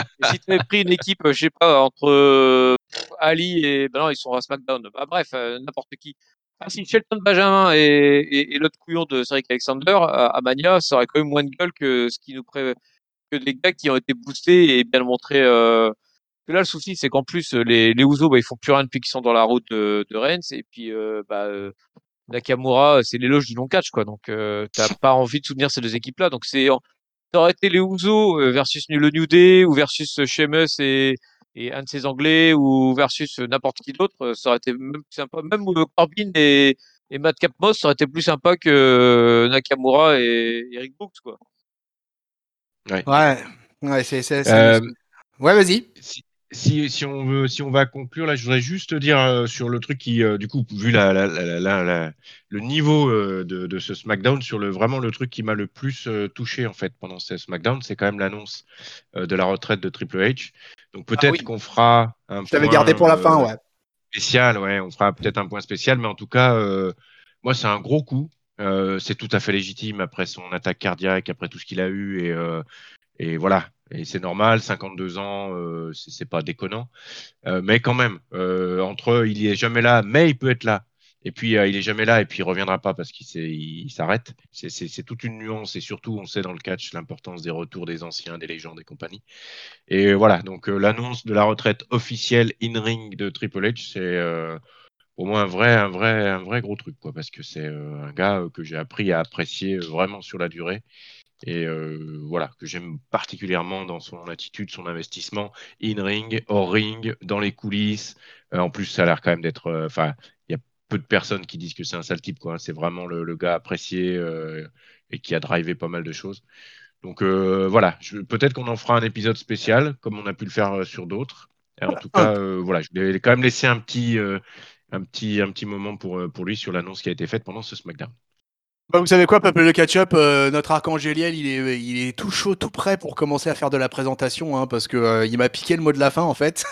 si tu avais pris une équipe, je sais pas, entre euh, Ali et, ben non, ils sont à SmackDown. Bah, bref, n'importe qui. Ah, si Shelton Benjamin et, et, et l'autre couillon de Cedric Alexander à, à Mania, ça aurait quand même moins de gueule que ce qui nous pré... que des gars qui ont été boostés et bien montrés. Euh... Là, le souci, c'est qu'en plus, les, les Usos, bah, ils font plus rien depuis qu'ils sont dans la route de, de Rennes. Et puis, euh, bah, euh, Nakamura, c'est l'éloge du long catch, quoi. Donc, euh, t'as pas envie de soutenir ces deux équipes-là. Donc, c'est, ça aurait été les Usos euh, versus le New Day ou versus Sheamus et, et un de ces Anglais ou versus n'importe qui d'autre, ça aurait été même sympa. Même Corbin et, et Matt Capmos, ça aurait été plus sympa que Nakamura et Eric Brooks, quoi. Ouais, ouais, ouais c'est, c'est, euh, ouais, vas-y. Si, si, si, on veut, si on va conclure, là, je voudrais juste dire euh, sur le truc qui, euh, du coup, vu la, la, la, la le niveau euh, de, de, ce SmackDown, sur le vraiment le truc qui m'a le plus euh, touché en fait pendant ce SmackDown, c'est quand même l'annonce euh, de la retraite de Triple H. Donc peut-être ah oui. qu'on fera un. Je t'avais gardé pour la fin, ouais. Spécial, ouais, on fera peut-être un point spécial, mais en tout cas, moi, c'est un gros coup. C'est tout à fait légitime après son attaque cardiaque, après tout ce qu'il a eu et et voilà, et c'est normal, 52 ans, euh, c'est pas déconnant. Euh, mais quand même, euh, entre il est jamais là, mais il peut être là. Et puis il est jamais là et puis il reviendra pas parce qu'il s'arrête. C'est toute une nuance et surtout on sait dans le catch l'importance des retours des anciens, des légendes et compagnie. Et voilà, donc l'annonce de la retraite officielle in ring de Triple H, c'est au moins un vrai, un vrai, un vrai gros truc quoi, parce que c'est un gars que j'ai appris à apprécier vraiment sur la durée et euh, voilà que j'aime particulièrement dans son attitude, son investissement in ring, hors ring, dans les coulisses. Euh, en plus, ça a l'air quand même d'être, euh, enfin, il y a peu de personnes qui disent que c'est un sale type, quoi. C'est vraiment le, le, gars apprécié euh, et qui a drivé pas mal de choses. Donc voilà, peut-être qu'on en fera un épisode spécial, comme on a pu le faire sur d'autres. En tout cas, voilà, je vais quand même laisser un petit, un petit, un petit moment pour, pour lui sur l'annonce qui a été faite pendant ce SmackDown. Bah, vous savez quoi, peuple de catch-up, euh, notre archangéliel, il est, il est tout chaud, tout prêt pour commencer à faire de la présentation, hein, parce que euh, il m'a piqué le mot de la fin en fait.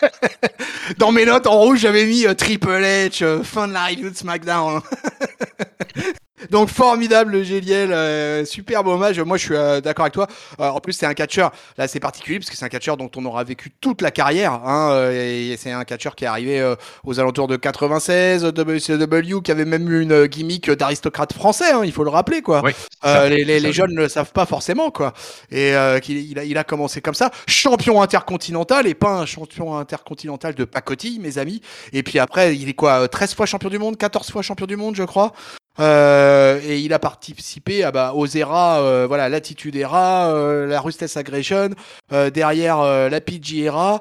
Dans mes notes en rouge, j'avais mis euh, Triple H, euh, fin de la review de SmackDown. Donc formidable Géliel, euh, superbe hommage. Moi je suis euh, d'accord avec toi. Euh, en plus c'est un catcheur, là c'est particulier parce que c'est un catcheur dont on aura vécu toute la carrière. Hein, et c'est un catcheur qui est arrivé euh, aux alentours de 96, WCW, qui avait même eu une gimmick d'aristocrate français, hein, il faut le rappeler quoi. Oui, ça, les, les, les jeunes ne le savent pas forcément quoi. Et qu'il il a, il a commencé comme ça, champion intercontinental et pas un champion intercontinental de pacotille mes amis. Et puis après il est quoi, 13 fois champion du monde, 14 fois champion du monde je crois. Euh, et il a participé à, bah, aux ERA, euh, voilà, l'attitude ERA, euh, la Rustess Aggression, euh, derrière euh, la PG ERA,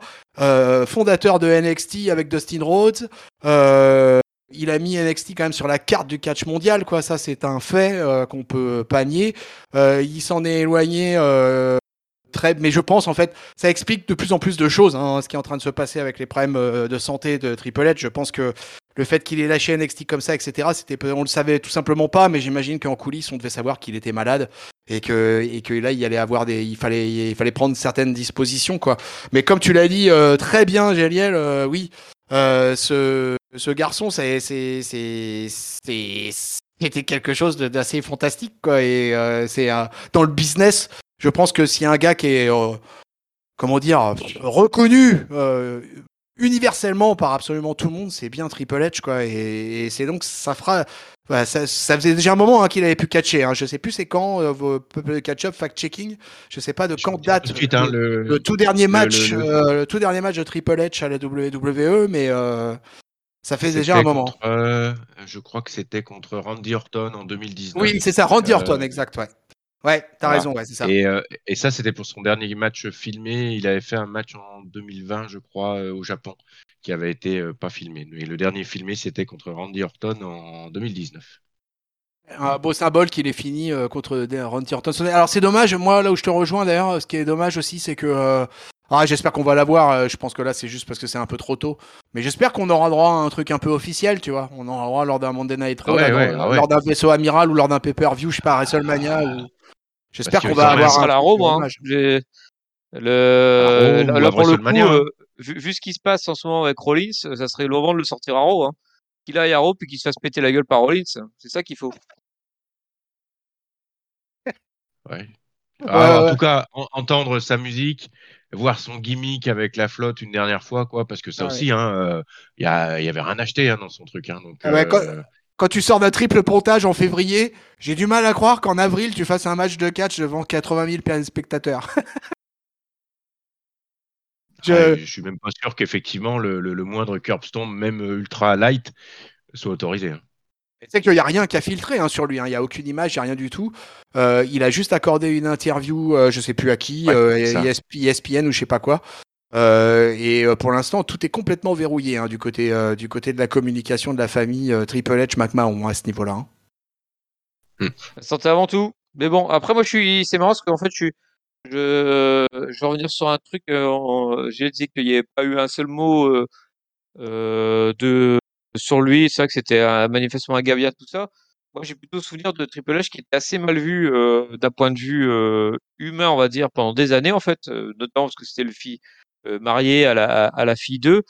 fondateur de NXT avec Dustin Rhodes. il a mis NXT quand même sur la carte du catch mondial, quoi. Ça, c'est un fait qu'on peut pas nier. il s'en est éloigné très, mais je pense en fait, ça explique de plus en plus de choses, hein, ce qui est en train de se passer avec les problèmes de santé de Triple H. Je pense que le fait qu'il ait lâché NXT comme ça, etc., c'était, on le savait tout simplement pas, mais j'imagine qu'en coulisses, on devait savoir qu'il était malade et que, et que là, il allait avoir des, il fallait, il fallait prendre certaines dispositions, quoi. Mais comme tu l'as dit euh, très bien, Géliel, euh, oui, euh, ce, ce garçon, c'est, c'est, c'est, c'était quelque chose d'assez fantastique, quoi. Et euh, c'est dans le business, je pense que a un gars qui est, euh, comment dire, reconnu universellement par absolument tout le monde, c'est bien Triple H, quoi. Et, et c'est donc, ça fera. Bah, ça, ça, faisait déjà un moment hein, qu'il avait pu catcher. Hein. Je sais plus c'est quand euh, vos catch-up fact-checking. Je sais pas de quand date suite, hein, le, le, tout dernier match, le, euh, le, tout dernier match de Triple H à la WWE, mais euh, ça fait déjà un moment. Contre, euh, je crois que c'était contre Randy Orton en 2019. Oui, c'est ça, Randy Orton, exact, ouais. Ouais, t'as voilà. raison, ouais, c'est ça. Et, euh, et ça, c'était pour son dernier match filmé. Il avait fait un match en 2020, je crois, euh, au Japon, qui avait été euh, pas filmé. Et le dernier filmé, c'était contre Randy Orton en 2019. Un beau symbole qu'il ait fini euh, contre Randy Orton. Alors c'est dommage, moi là où je te rejoins d'ailleurs, ce qui est dommage aussi, c'est que euh, ah, j'espère qu'on va l'avoir. Je pense que là, c'est juste parce que c'est un peu trop tôt. Mais j'espère qu'on aura droit à un truc un peu officiel, tu vois. On aura droit lors d'un Monday Night Raw, ouais, lors, ouais, lors ouais. d'un vaisseau amiral ou lors d'un pay-per-view, je sais pas, à WrestleMania. Ou... J'espère qu'on va avoir un à la Raw, moi. Hein. Le, le, Raw, là, pour le coup, euh, vu, vu, ce qui se passe en ce moment avec Rollins, ça serait le moment de le sortir à Raw. Hein. Qu'il aille à Raw puis qu'il se fasse péter la gueule par Rollins. C'est ça qu'il faut. Ouais. Ah, Ouais, en ouais. tout cas, en- entendre sa musique, voir son gimmick avec la flotte une dernière fois, quoi, parce que ça Ah ouais. aussi, hein, euh, il y, a- il y avait rien acheté hein, dans son truc. Hein, donc, Ah ouais, quand- euh, Quand tu sors d'un triple pontage en février, j'ai du mal à croire qu'en avril, tu fasses un match de catch devant 80 000 spectateurs. Je- ouais, je suis même pas sûr qu'effectivement le, le- le moindre curb stomp, même euh, ultra light, soit autorisé. hein. Tu sais qu'il n'y a rien qui a filtré hein, sur lui, hein. il n'y a aucune image, il n'y a rien du tout. Euh, il a juste accordé une interview, euh, je sais plus à qui, Ouais, euh, ESPN ou je sais pas quoi. Euh, et euh, pour l'instant, tout est complètement verrouillé hein, du, côté, euh, du côté de la communication de la famille euh, Triple H McMahon à ce niveau-là. hein. Santé avant tout. Mais bon, après moi je suis, c'est marrant parce qu'en fait je je, je vais revenir sur un truc. J'ai dit qu'il n'y avait pas eu un seul mot de sur lui. C'est vrai que c'était manifestement un gavia tout ça. Moi j'ai plutôt souvenir de Triple H qui était assez mal vu d'un point de vue humain, on va dire, pendant des années en fait, notamment parce que c'était le euh, marié à la à la fille d'eux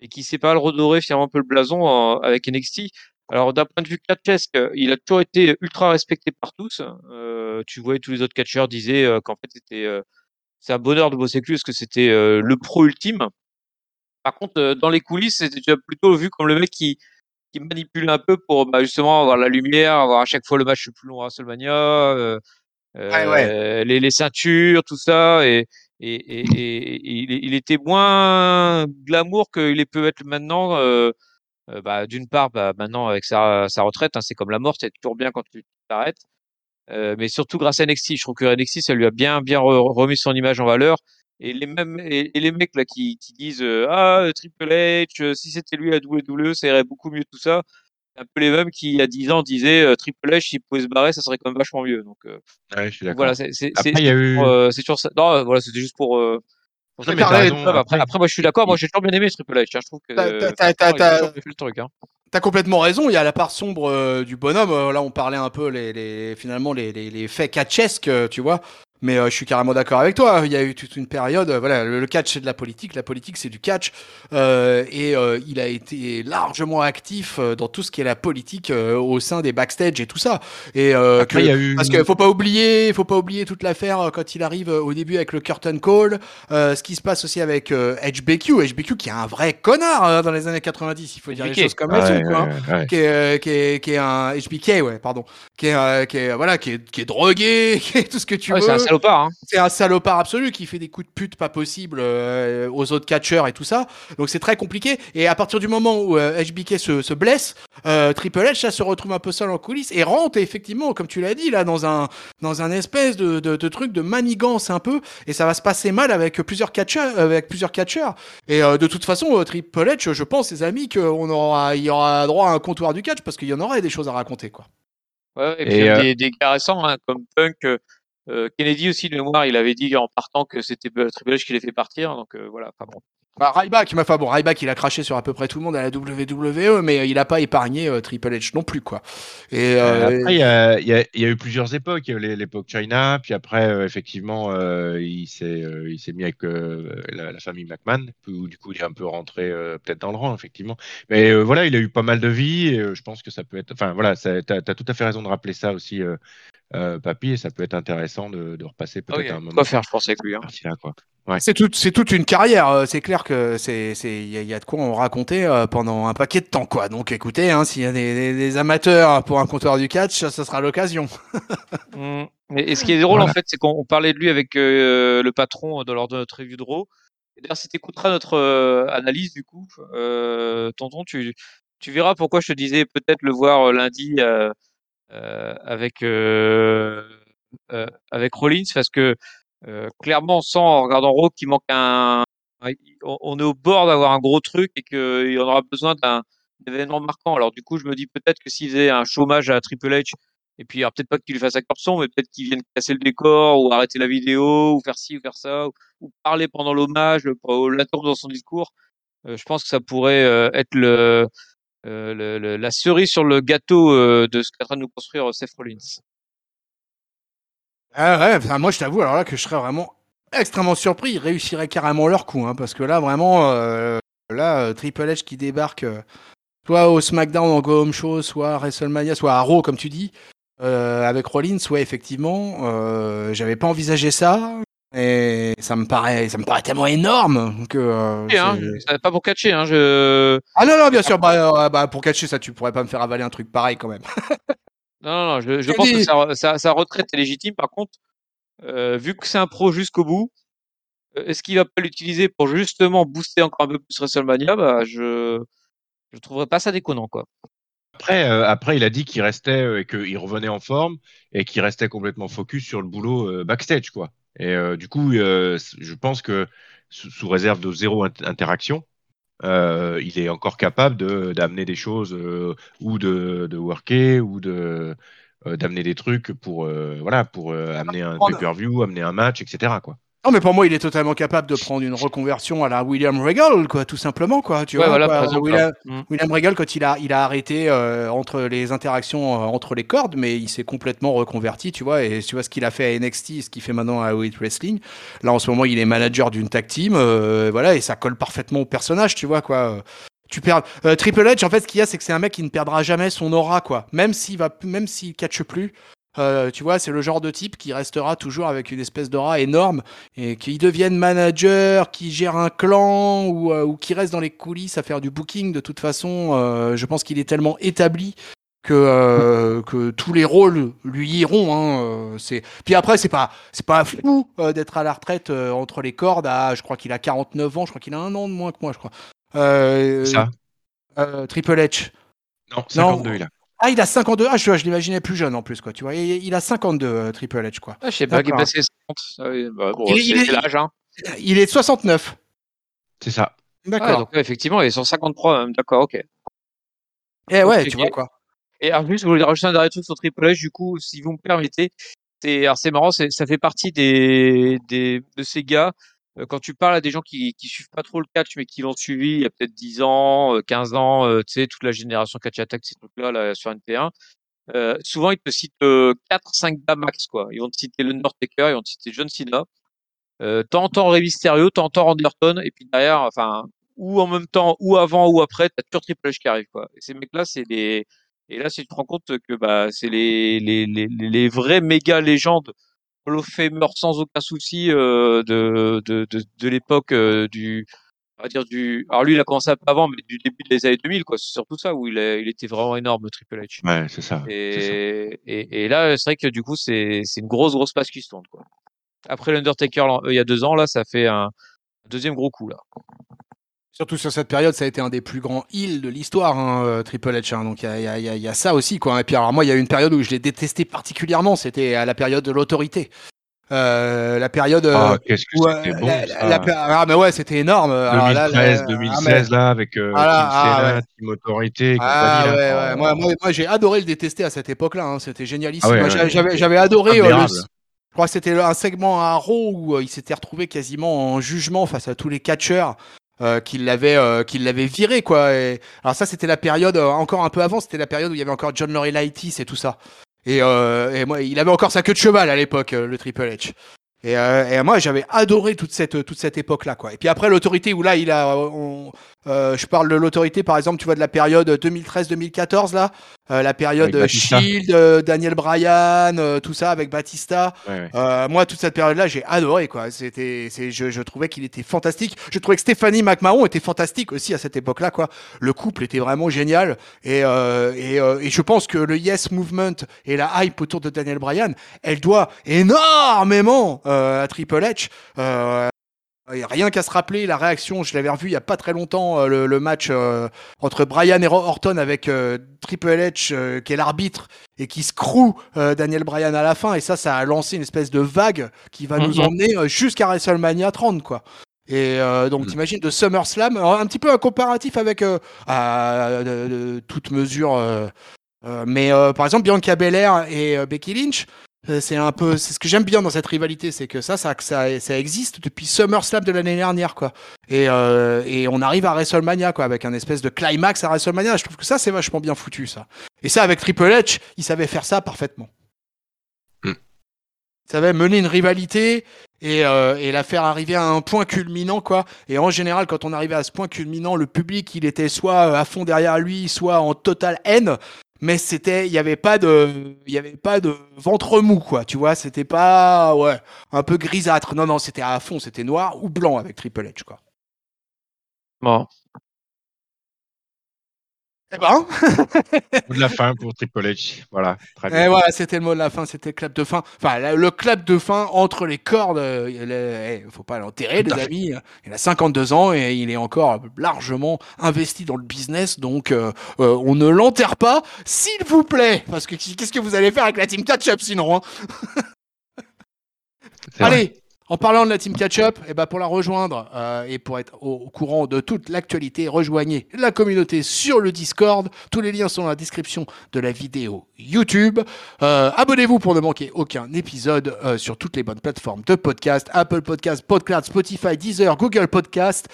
et qui s'est pas le redorer finalement un peu le blason en- avec NXT. Alors d'un point de vue catchesque, il a toujours été ultra respecté par tous. Euh, tu voyais tous les autres catcheurs disaient euh, qu'en fait c'était euh, c'est un bonheur de bosser avec lui parce que c'était euh, le pro ultime. Par contre, euh, dans les coulisses, c'était déjà plutôt vu comme le mec qui qui manipule un peu pour bah, justement avoir la lumière, avoir à chaque fois le match le plus long à WrestleMania, euh, Ouais, euh, les, les ceintures, tout ça, et, et, et, et- il, il était moins glamour qu'il peut être maintenant. euh, euh, bah, d'une part, bah, maintenant avec sa, sa retraite, hein, c'est comme la mort, c'est toujours bien quand tu t'arrêtes. Euh, mais surtout grâce à NXT, je trouve que NXT, ça lui a bien bien re- remis son image en valeur. Et les mêmes et, les mecs là qui, qui disent euh, ah Triple H, euh, si c'était lui à WWE, ça irait beaucoup mieux tout ça. Un peu les mêmes qui il y a 10 ans disaient euh, Triple H, s'il pouvait se barrer, ça serait quand même vachement mieux. Donc, euh, Ouais, je suis d'accord. voilà, c'est eu. euh, c'est toujours ça. Non, voilà, c'était juste pour. Euh, Non, mais après, après, après, moi, je suis d'accord. Moi, j'ai toujours bien aimé Triple H. hein. Je trouve que T'as- euh, le truc. Hein. T'as complètement raison, il y a la part sombre euh, du bonhomme. là, on parlait un peu les, les- finalement les, les, les faits catchesques, tu vois. Mais euh, je suis carrément d'accord avec toi. Il y a eu toute une période. euh, voilà, le, le catch c'est de la politique, la politique c'est du catch. Euh, et euh, il a été largement actif euh, dans tout ce qui est la politique euh, au sein des backstage et tout ça. Et euh, Après, que- il y a eu. parce qu'il faut pas oublier, faut pas oublier toute l'affaire euh, quand il arrive euh, au début avec le curtain call, euh, ce qui se passe aussi avec euh, HBQ, HBQ qui est un vrai connard euh, dans les années 90, il faut dire les HBK. choses comme Ouais, elles ouais, hein. ouais, ouais. qui est, euh, qui est, qui est un HBK, ouais, pardon, qui est, euh, qui est, voilà, qui est, qui est drogué, qui est tout ce que tu Ouais, veux. C'est un salopard. Hein. C'est un salopard absolu qui fait des coups de pute pas possibles euh, aux autres catcheurs et tout ça. Donc c'est très compliqué. Et à partir du moment où euh, HBK se, se blesse, euh, Triple H ça se retrouve un peu seul en coulisses et rentre effectivement, comme tu l'as dit là, dans un dans un espèce de, de, de truc de manigance un peu. Et ça va se passer mal avec plusieurs catcheurs, avec plusieurs catcheurs. Et euh, de toute façon, euh, Triple H, je pense, ses amis, qu'on aura, il y aura droit à un comptoir du catch parce qu'il y en aurait des choses à raconter quoi. Ouais, et Et, puis il y a euh, des, des récents, hein, comme Punk. Euh, Kennedy aussi, de mémoire, il avait dit en partant que c'était H qui les fait partir. Donc euh, voilà, enfin bon. Bah, Ryback, bon, Ryback, il a craché sur à peu près tout le monde à la WWE, mais il a pas épargné euh, Triple H non plus, quoi. Et euh, Après, il y a, il y il y a eu plusieurs époques. Il y a eu l'époque China, puis après, euh, effectivement, euh, il s'est euh, il s'est mis avec euh, la, la famille McMahon, où du coup, il est un peu rentré euh, peut-être dans le rang, effectivement. Mais euh, voilà, il a eu pas mal de vie, et euh, je pense que ça peut être. Enfin, voilà, tu as, tout à fait raison de rappeler ça aussi, euh, euh, Papy, et ça peut être intéressant de, de repasser Ah peut-être il y a un de moment. quoi faire, je pense, avec lui. Hein. là, quoi. Ouais. c'est tout, c'est toute une carrière. euh, C'est clair que c'est, c'est, il y, a- il y a de quoi en raconter euh, pendant un paquet de temps, quoi. Donc, écoutez, hein, s'il y a des, des- des amateurs pour un comptoir du catch, ça, ça sera l'occasion. Mm. Et, et ce qui est drôle, Voilà. en fait, c'est qu'on on parlait de lui avec euh, le patron euh, lors de notre review de Raw. D'ailleurs, si tu écouteras notre euh, analyse, du coup, euh, tonton, tu, tu verras pourquoi je te disais peut-être le voir euh, lundi euh, euh, avec, euh, euh, avec Rollins, parce que euh, clairement, on sent en regardant Raw qu'il manque un. On est au bord d'avoir un gros truc et qu'il en aura besoin d'un événement marquant. Alors, du coup, je me dis peut-être que s'il faisait un chômage à Triple H, et puis, alors peut-être pas qu'il lui fasse un corpson, mais peut-être qu'il vienne casser le décor, ou arrêter la vidéo, ou faire ci, ou faire ça, ou, parler pendant l'hommage, l'attendre dans son discours. Euh, je pense que ça pourrait euh, être le, la cerise sur le gâteau de ce qu'est en train de nous construire Seth Rollins. Ah ouais, enfin, moi, je t'avoue, alors là, que je serais vraiment extrêmement surpris. Ils réussiraient carrément leur coup, hein, parce que là, vraiment, euh, là, euh, Triple H qui débarque, euh, soit au SmackDown en Go Home Show, soit à WrestleMania, soit à Raw, comme tu dis. avec Rollins, ouais, effectivement, j'avais pas envisagé ça. Et ça me paraît, ça me paraît tellement énorme que. Et, hein, pas pour catcher, hein, je... Ah non, non, bien sûr, bah, bah, pour catcher ça, tu pourrais pas me faire avaler un truc pareil quand même. Non, non, non, je, pense que sa, sa, sa retraite est légitime. Par contre, euh, vu que c'est un pro jusqu'au bout, euh, est-ce qu'il va pas l'utiliser pour justement booster encore un peu plus WrestleMania? Bah, Je je trouverais pas ça déconnant, quoi. Après, euh, après, il a dit qu'il restait euh, et qu'il revenait en forme et qu'il restait complètement focus sur le boulot euh, backstage, quoi. Et euh, du coup, euh, je pense que sous, sous réserve de zéro int- interaction, euh, il est encore capable de d'amener des choses euh, ou de, de worker ou de euh, d'amener des trucs pour euh, voilà pour euh, amener un pay-per-view, amener un match, etc. Quoi. Non, mais pour moi, il est totalement capable de prendre une reconversion à la William Regal, quoi, tout simplement, quoi. Tu Ouais, vois, voilà, quoi. par exemple, William, Mm. William Regal, quand il a, il a arrêté euh, entre les interactions euh, entre les cordes, mais il s'est complètement reconverti, tu vois. Et tu vois ce qu'il a fait à NXT, et ce qu'il fait maintenant à Elite Wrestling. Là, en ce moment, il est manager d'une tag team, euh, voilà, et ça colle parfaitement au personnage, tu vois, quoi. Tu perds Triple H. En fait, ce qu'il y a, c'est que c'est un mec qui ne perdra jamais son aura, quoi. Même s'il va, même s'il catche plus. Euh, tu vois, c'est le genre de type qui restera toujours avec une espèce d'aura énorme et qui devienne manager, qui gère un clan ou, euh, ou qui reste dans les coulisses à faire du booking. De toute façon, euh, je pense qu'il est tellement établi que que tous les rôles lui iront. Hein, c'est puis après c'est pas c'est pas fou d'être à la retraite entre les cordes. À, je crois qu'il a 49 ans. Je crois qu'il a un an de moins que moi. Je crois. Ça Triple H. Non, 52 il a. Ah, il a 52. Ah, je, je l'imaginais plus jeune en plus, quoi. Tu vois, il, il a 52 euh, Triple H, quoi. Ah, je sais pas qu'il est passé 50. Ah oui, bah, bon, Il est- il l'âge, hein. Il est de 69. C'est ça. D'accord. Ah, donc ouais, effectivement, il est sur 53 même. D'accord, ok. Eh ouais, tu vois quoi. Et en plus, je voulais rajouter un dernier truc sur Triple H, du coup, si vous me permettez. C'est, alors c'est marrant, ça fait partie des, des, de ces gars, quand tu parles à des gens qui, qui suivent pas trop le catch, mais qui l'ont suivi il y a peut-être 10 ans, euh, 15 ans, euh, tu sais, toute la génération catch attack, ces trucs-là, là, sur NT1, euh, souvent, ils te citent euh, 4, 5 gars max, quoi. Ils vont te citer l'Undertaker, ils vont te citer John Cena, euh, t'entends Rey Mysterio, t'entends Randy Orton, et puis derrière, enfin, ou en même temps, ou avant, ou après, t'as toujours Triple H qui arrive, quoi. Et ces mecs-là, c'est des, et là, si tu te rends compte que, bah, c'est les, les, les, les vrais méga légendes, Of Famer sans aucun souci, euh, de, de, de, de l'époque, euh, du, on va dire du, alors lui, il a commencé un peu avant, mais du début des années 2000, quoi. C'est surtout ça où il, a- il était vraiment énorme, Triple H. Ouais, c'est ça. Et, et, là, c'est vrai que du coup, c'est c'est une grosse, grosse passe qui se tourne. Quoi. Après l'Undertaker, il y a deux ans, là, ça fait un deuxième gros coup. là. Surtout sur cette période, ça a été un des plus grands heals de l'histoire, hein, euh, Triple H. hein. donc il y a, y y ça aussi, quoi. Et puis alors moi, il y a eu une période où je l'ai détesté particulièrement. C'était à la période de l'autorité. Euh, la période. euh, Ah, qu'est-ce que c'était euh, bon, la- ça. la- la- ah mais ouais, c'était énorme. Alors là, 2013, là, 2016 là avec euh, Voilà, Team ah, Senna, ouais. Team Autorité et Ah compagnie. ouais, là. ouais. Moi, moi, moi, j'ai adoré le détester à cette époque-là. hein. C'était. Ah ouais, j'avais- adoré. euh, le- je crois que c'était un segment à Raw où euh, il s'était retrouvé quasiment en jugement face à tous les catcheurs. Euh, qui l'avaient euh, qui l'avaient viré quoi. Et, alors ça c'était la période euh, encore un peu avant c'était la période où il y avait encore John Laurinaitis et tout ça. Et, euh, et moi il avait encore sa queue de cheval à l'époque euh, le Triple H. Et, et moi j'avais adoré toute cette toute cette époque là quoi. Et puis après l'autorité où là il a on- euh, je parle de l'autorité par exemple tu vois de la période 2013-2014 là euh, la période. Shield euh, Daniel Bryan euh, tout ça avec Batista Ouais, ouais. euh, moi, toute cette période-là, j'ai adoré, quoi. C'était, c'est, je, je trouvais qu'il était fantastique. Je trouvais que Stéphanie McMahon était fantastique aussi à cette époque-là, quoi. Le couple était vraiment génial. Et, euh, et, euh, et je pense que le Yes Movement et la hype autour de Daniel Bryan, elle doit énormément euh, à Triple H. Euh, et rien qu'à se rappeler la réaction, je l'avais revu il y a pas très longtemps, euh, le, le match euh, entre Bryan et Orton avec euh, Triple H euh, qui est l'arbitre et qui screw euh, Daniel Bryan à la fin. Et ça, ça a lancé une espèce de vague qui va nous Mhm. emmener jusqu'à WrestleMania 30, quoi. Et euh, donc, Mhm. t'imagines de SummerSlam, un petit peu un comparatif avec euh, à, de- de toute mesure. euh, euh, mais euh, par exemple, Bianca Belair et euh, Becky Lynch, euh, c'est un peu, c'est ce que j'aime bien dans cette rivalité, c'est que ça, ça, ça, ça existe depuis SummerSlam de l'année dernière, quoi. Et, euh, et on arrive à WrestleMania, quoi, avec un espèce de climax à WrestleMania. Je trouve que ça, c'est vachement bien foutu, ça. Et ça, avec Triple H, il savait faire ça parfaitement. Mm. Il savait mener une rivalité et, euh, et la faire arriver à un point culminant, quoi. Et en général, quand on arrivait à ce point culminant, le public, il était soit euh, à fond derrière lui, soit en totale haine. Mais c'était, il n'y avait pas de, il y avait pas de ventre mou, quoi. Tu vois, c'était pas, ouais, un peu grisâtre. Non, non, c'était à fond, c'était noir ou blanc avec Triple H, quoi. Bon. Eh ben, Mot de la fin pour Triple H. Voilà, très et bien. voilà, c'était le mot de la fin, c'était le clap de fin. Enfin, le clap de fin entre les cordes. euh, Il eh, faut pas l'enterrer, les amis. Il a 52 ans et il est encore largement investi dans le business, donc euh, euh, on ne l'enterre pas, s'il vous plaît. Parce que qu'est-ce que vous allez faire avec la team catch-up sinon hein? C'est vrai. En parlant de la team catch-up, eh ben pour la rejoindre euh, et pour être au, courant de toute l'actualité, rejoignez la communauté sur le Discord. Tous les liens sont dans la description de la vidéo YouTube. Euh, Abonnez-vous pour ne manquer aucun épisode euh, sur toutes les bonnes plateformes de podcast Apple Podcast, Podcast, Spotify, Deezer, Google Podcast.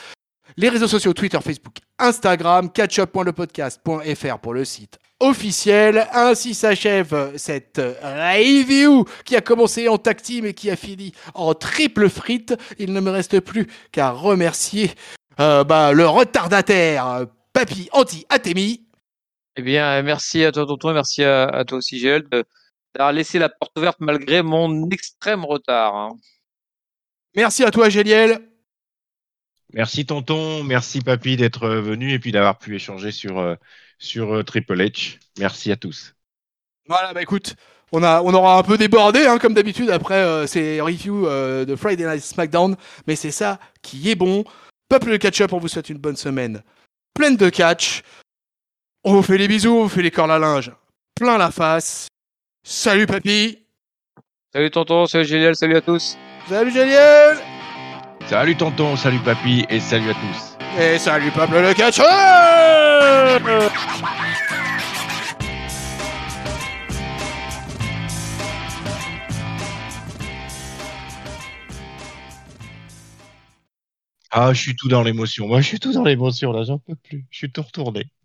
Les réseaux sociaux Twitter, Facebook, Instagram, catchup.lepodcast.fr pour le site officiel. Ainsi s'achève cette review qui a commencé en tag team et qui a fini en triple frite. Il ne me reste plus qu'à remercier euh, bah, le retardataire Papy Anti-Atemi. Eh bien, merci à toi, tonton, et merci à, à toi aussi, Gilles, d'avoir laissé la porte ouverte malgré mon extrême retard. hein. Merci à toi Géliel. Merci tonton, merci papy d'être venu et puis d'avoir pu échanger sur, euh, sur euh, Triple H. Merci à tous. Voilà, bah écoute, on, a, on aura un peu débordé, hein, comme d'habitude, après euh, ces reviews euh, de Friday Night SmackDown, mais c'est ça qui est bon. Peuple de catch-up, on vous souhaite une bonne semaine pleine de catch. On vous fait les bisous, on vous fait les cordes à linge plein la face. Salut papy Salut, tonton, salut, Gilles, salut à tous. Salut Géliel Salut tonton, salut papy et salut à tous. Et salut peuple de catch Ah, je suis tout dans l'émotion. Moi, je suis tout dans l'émotion là, j'en peux plus. Je suis tout retourné.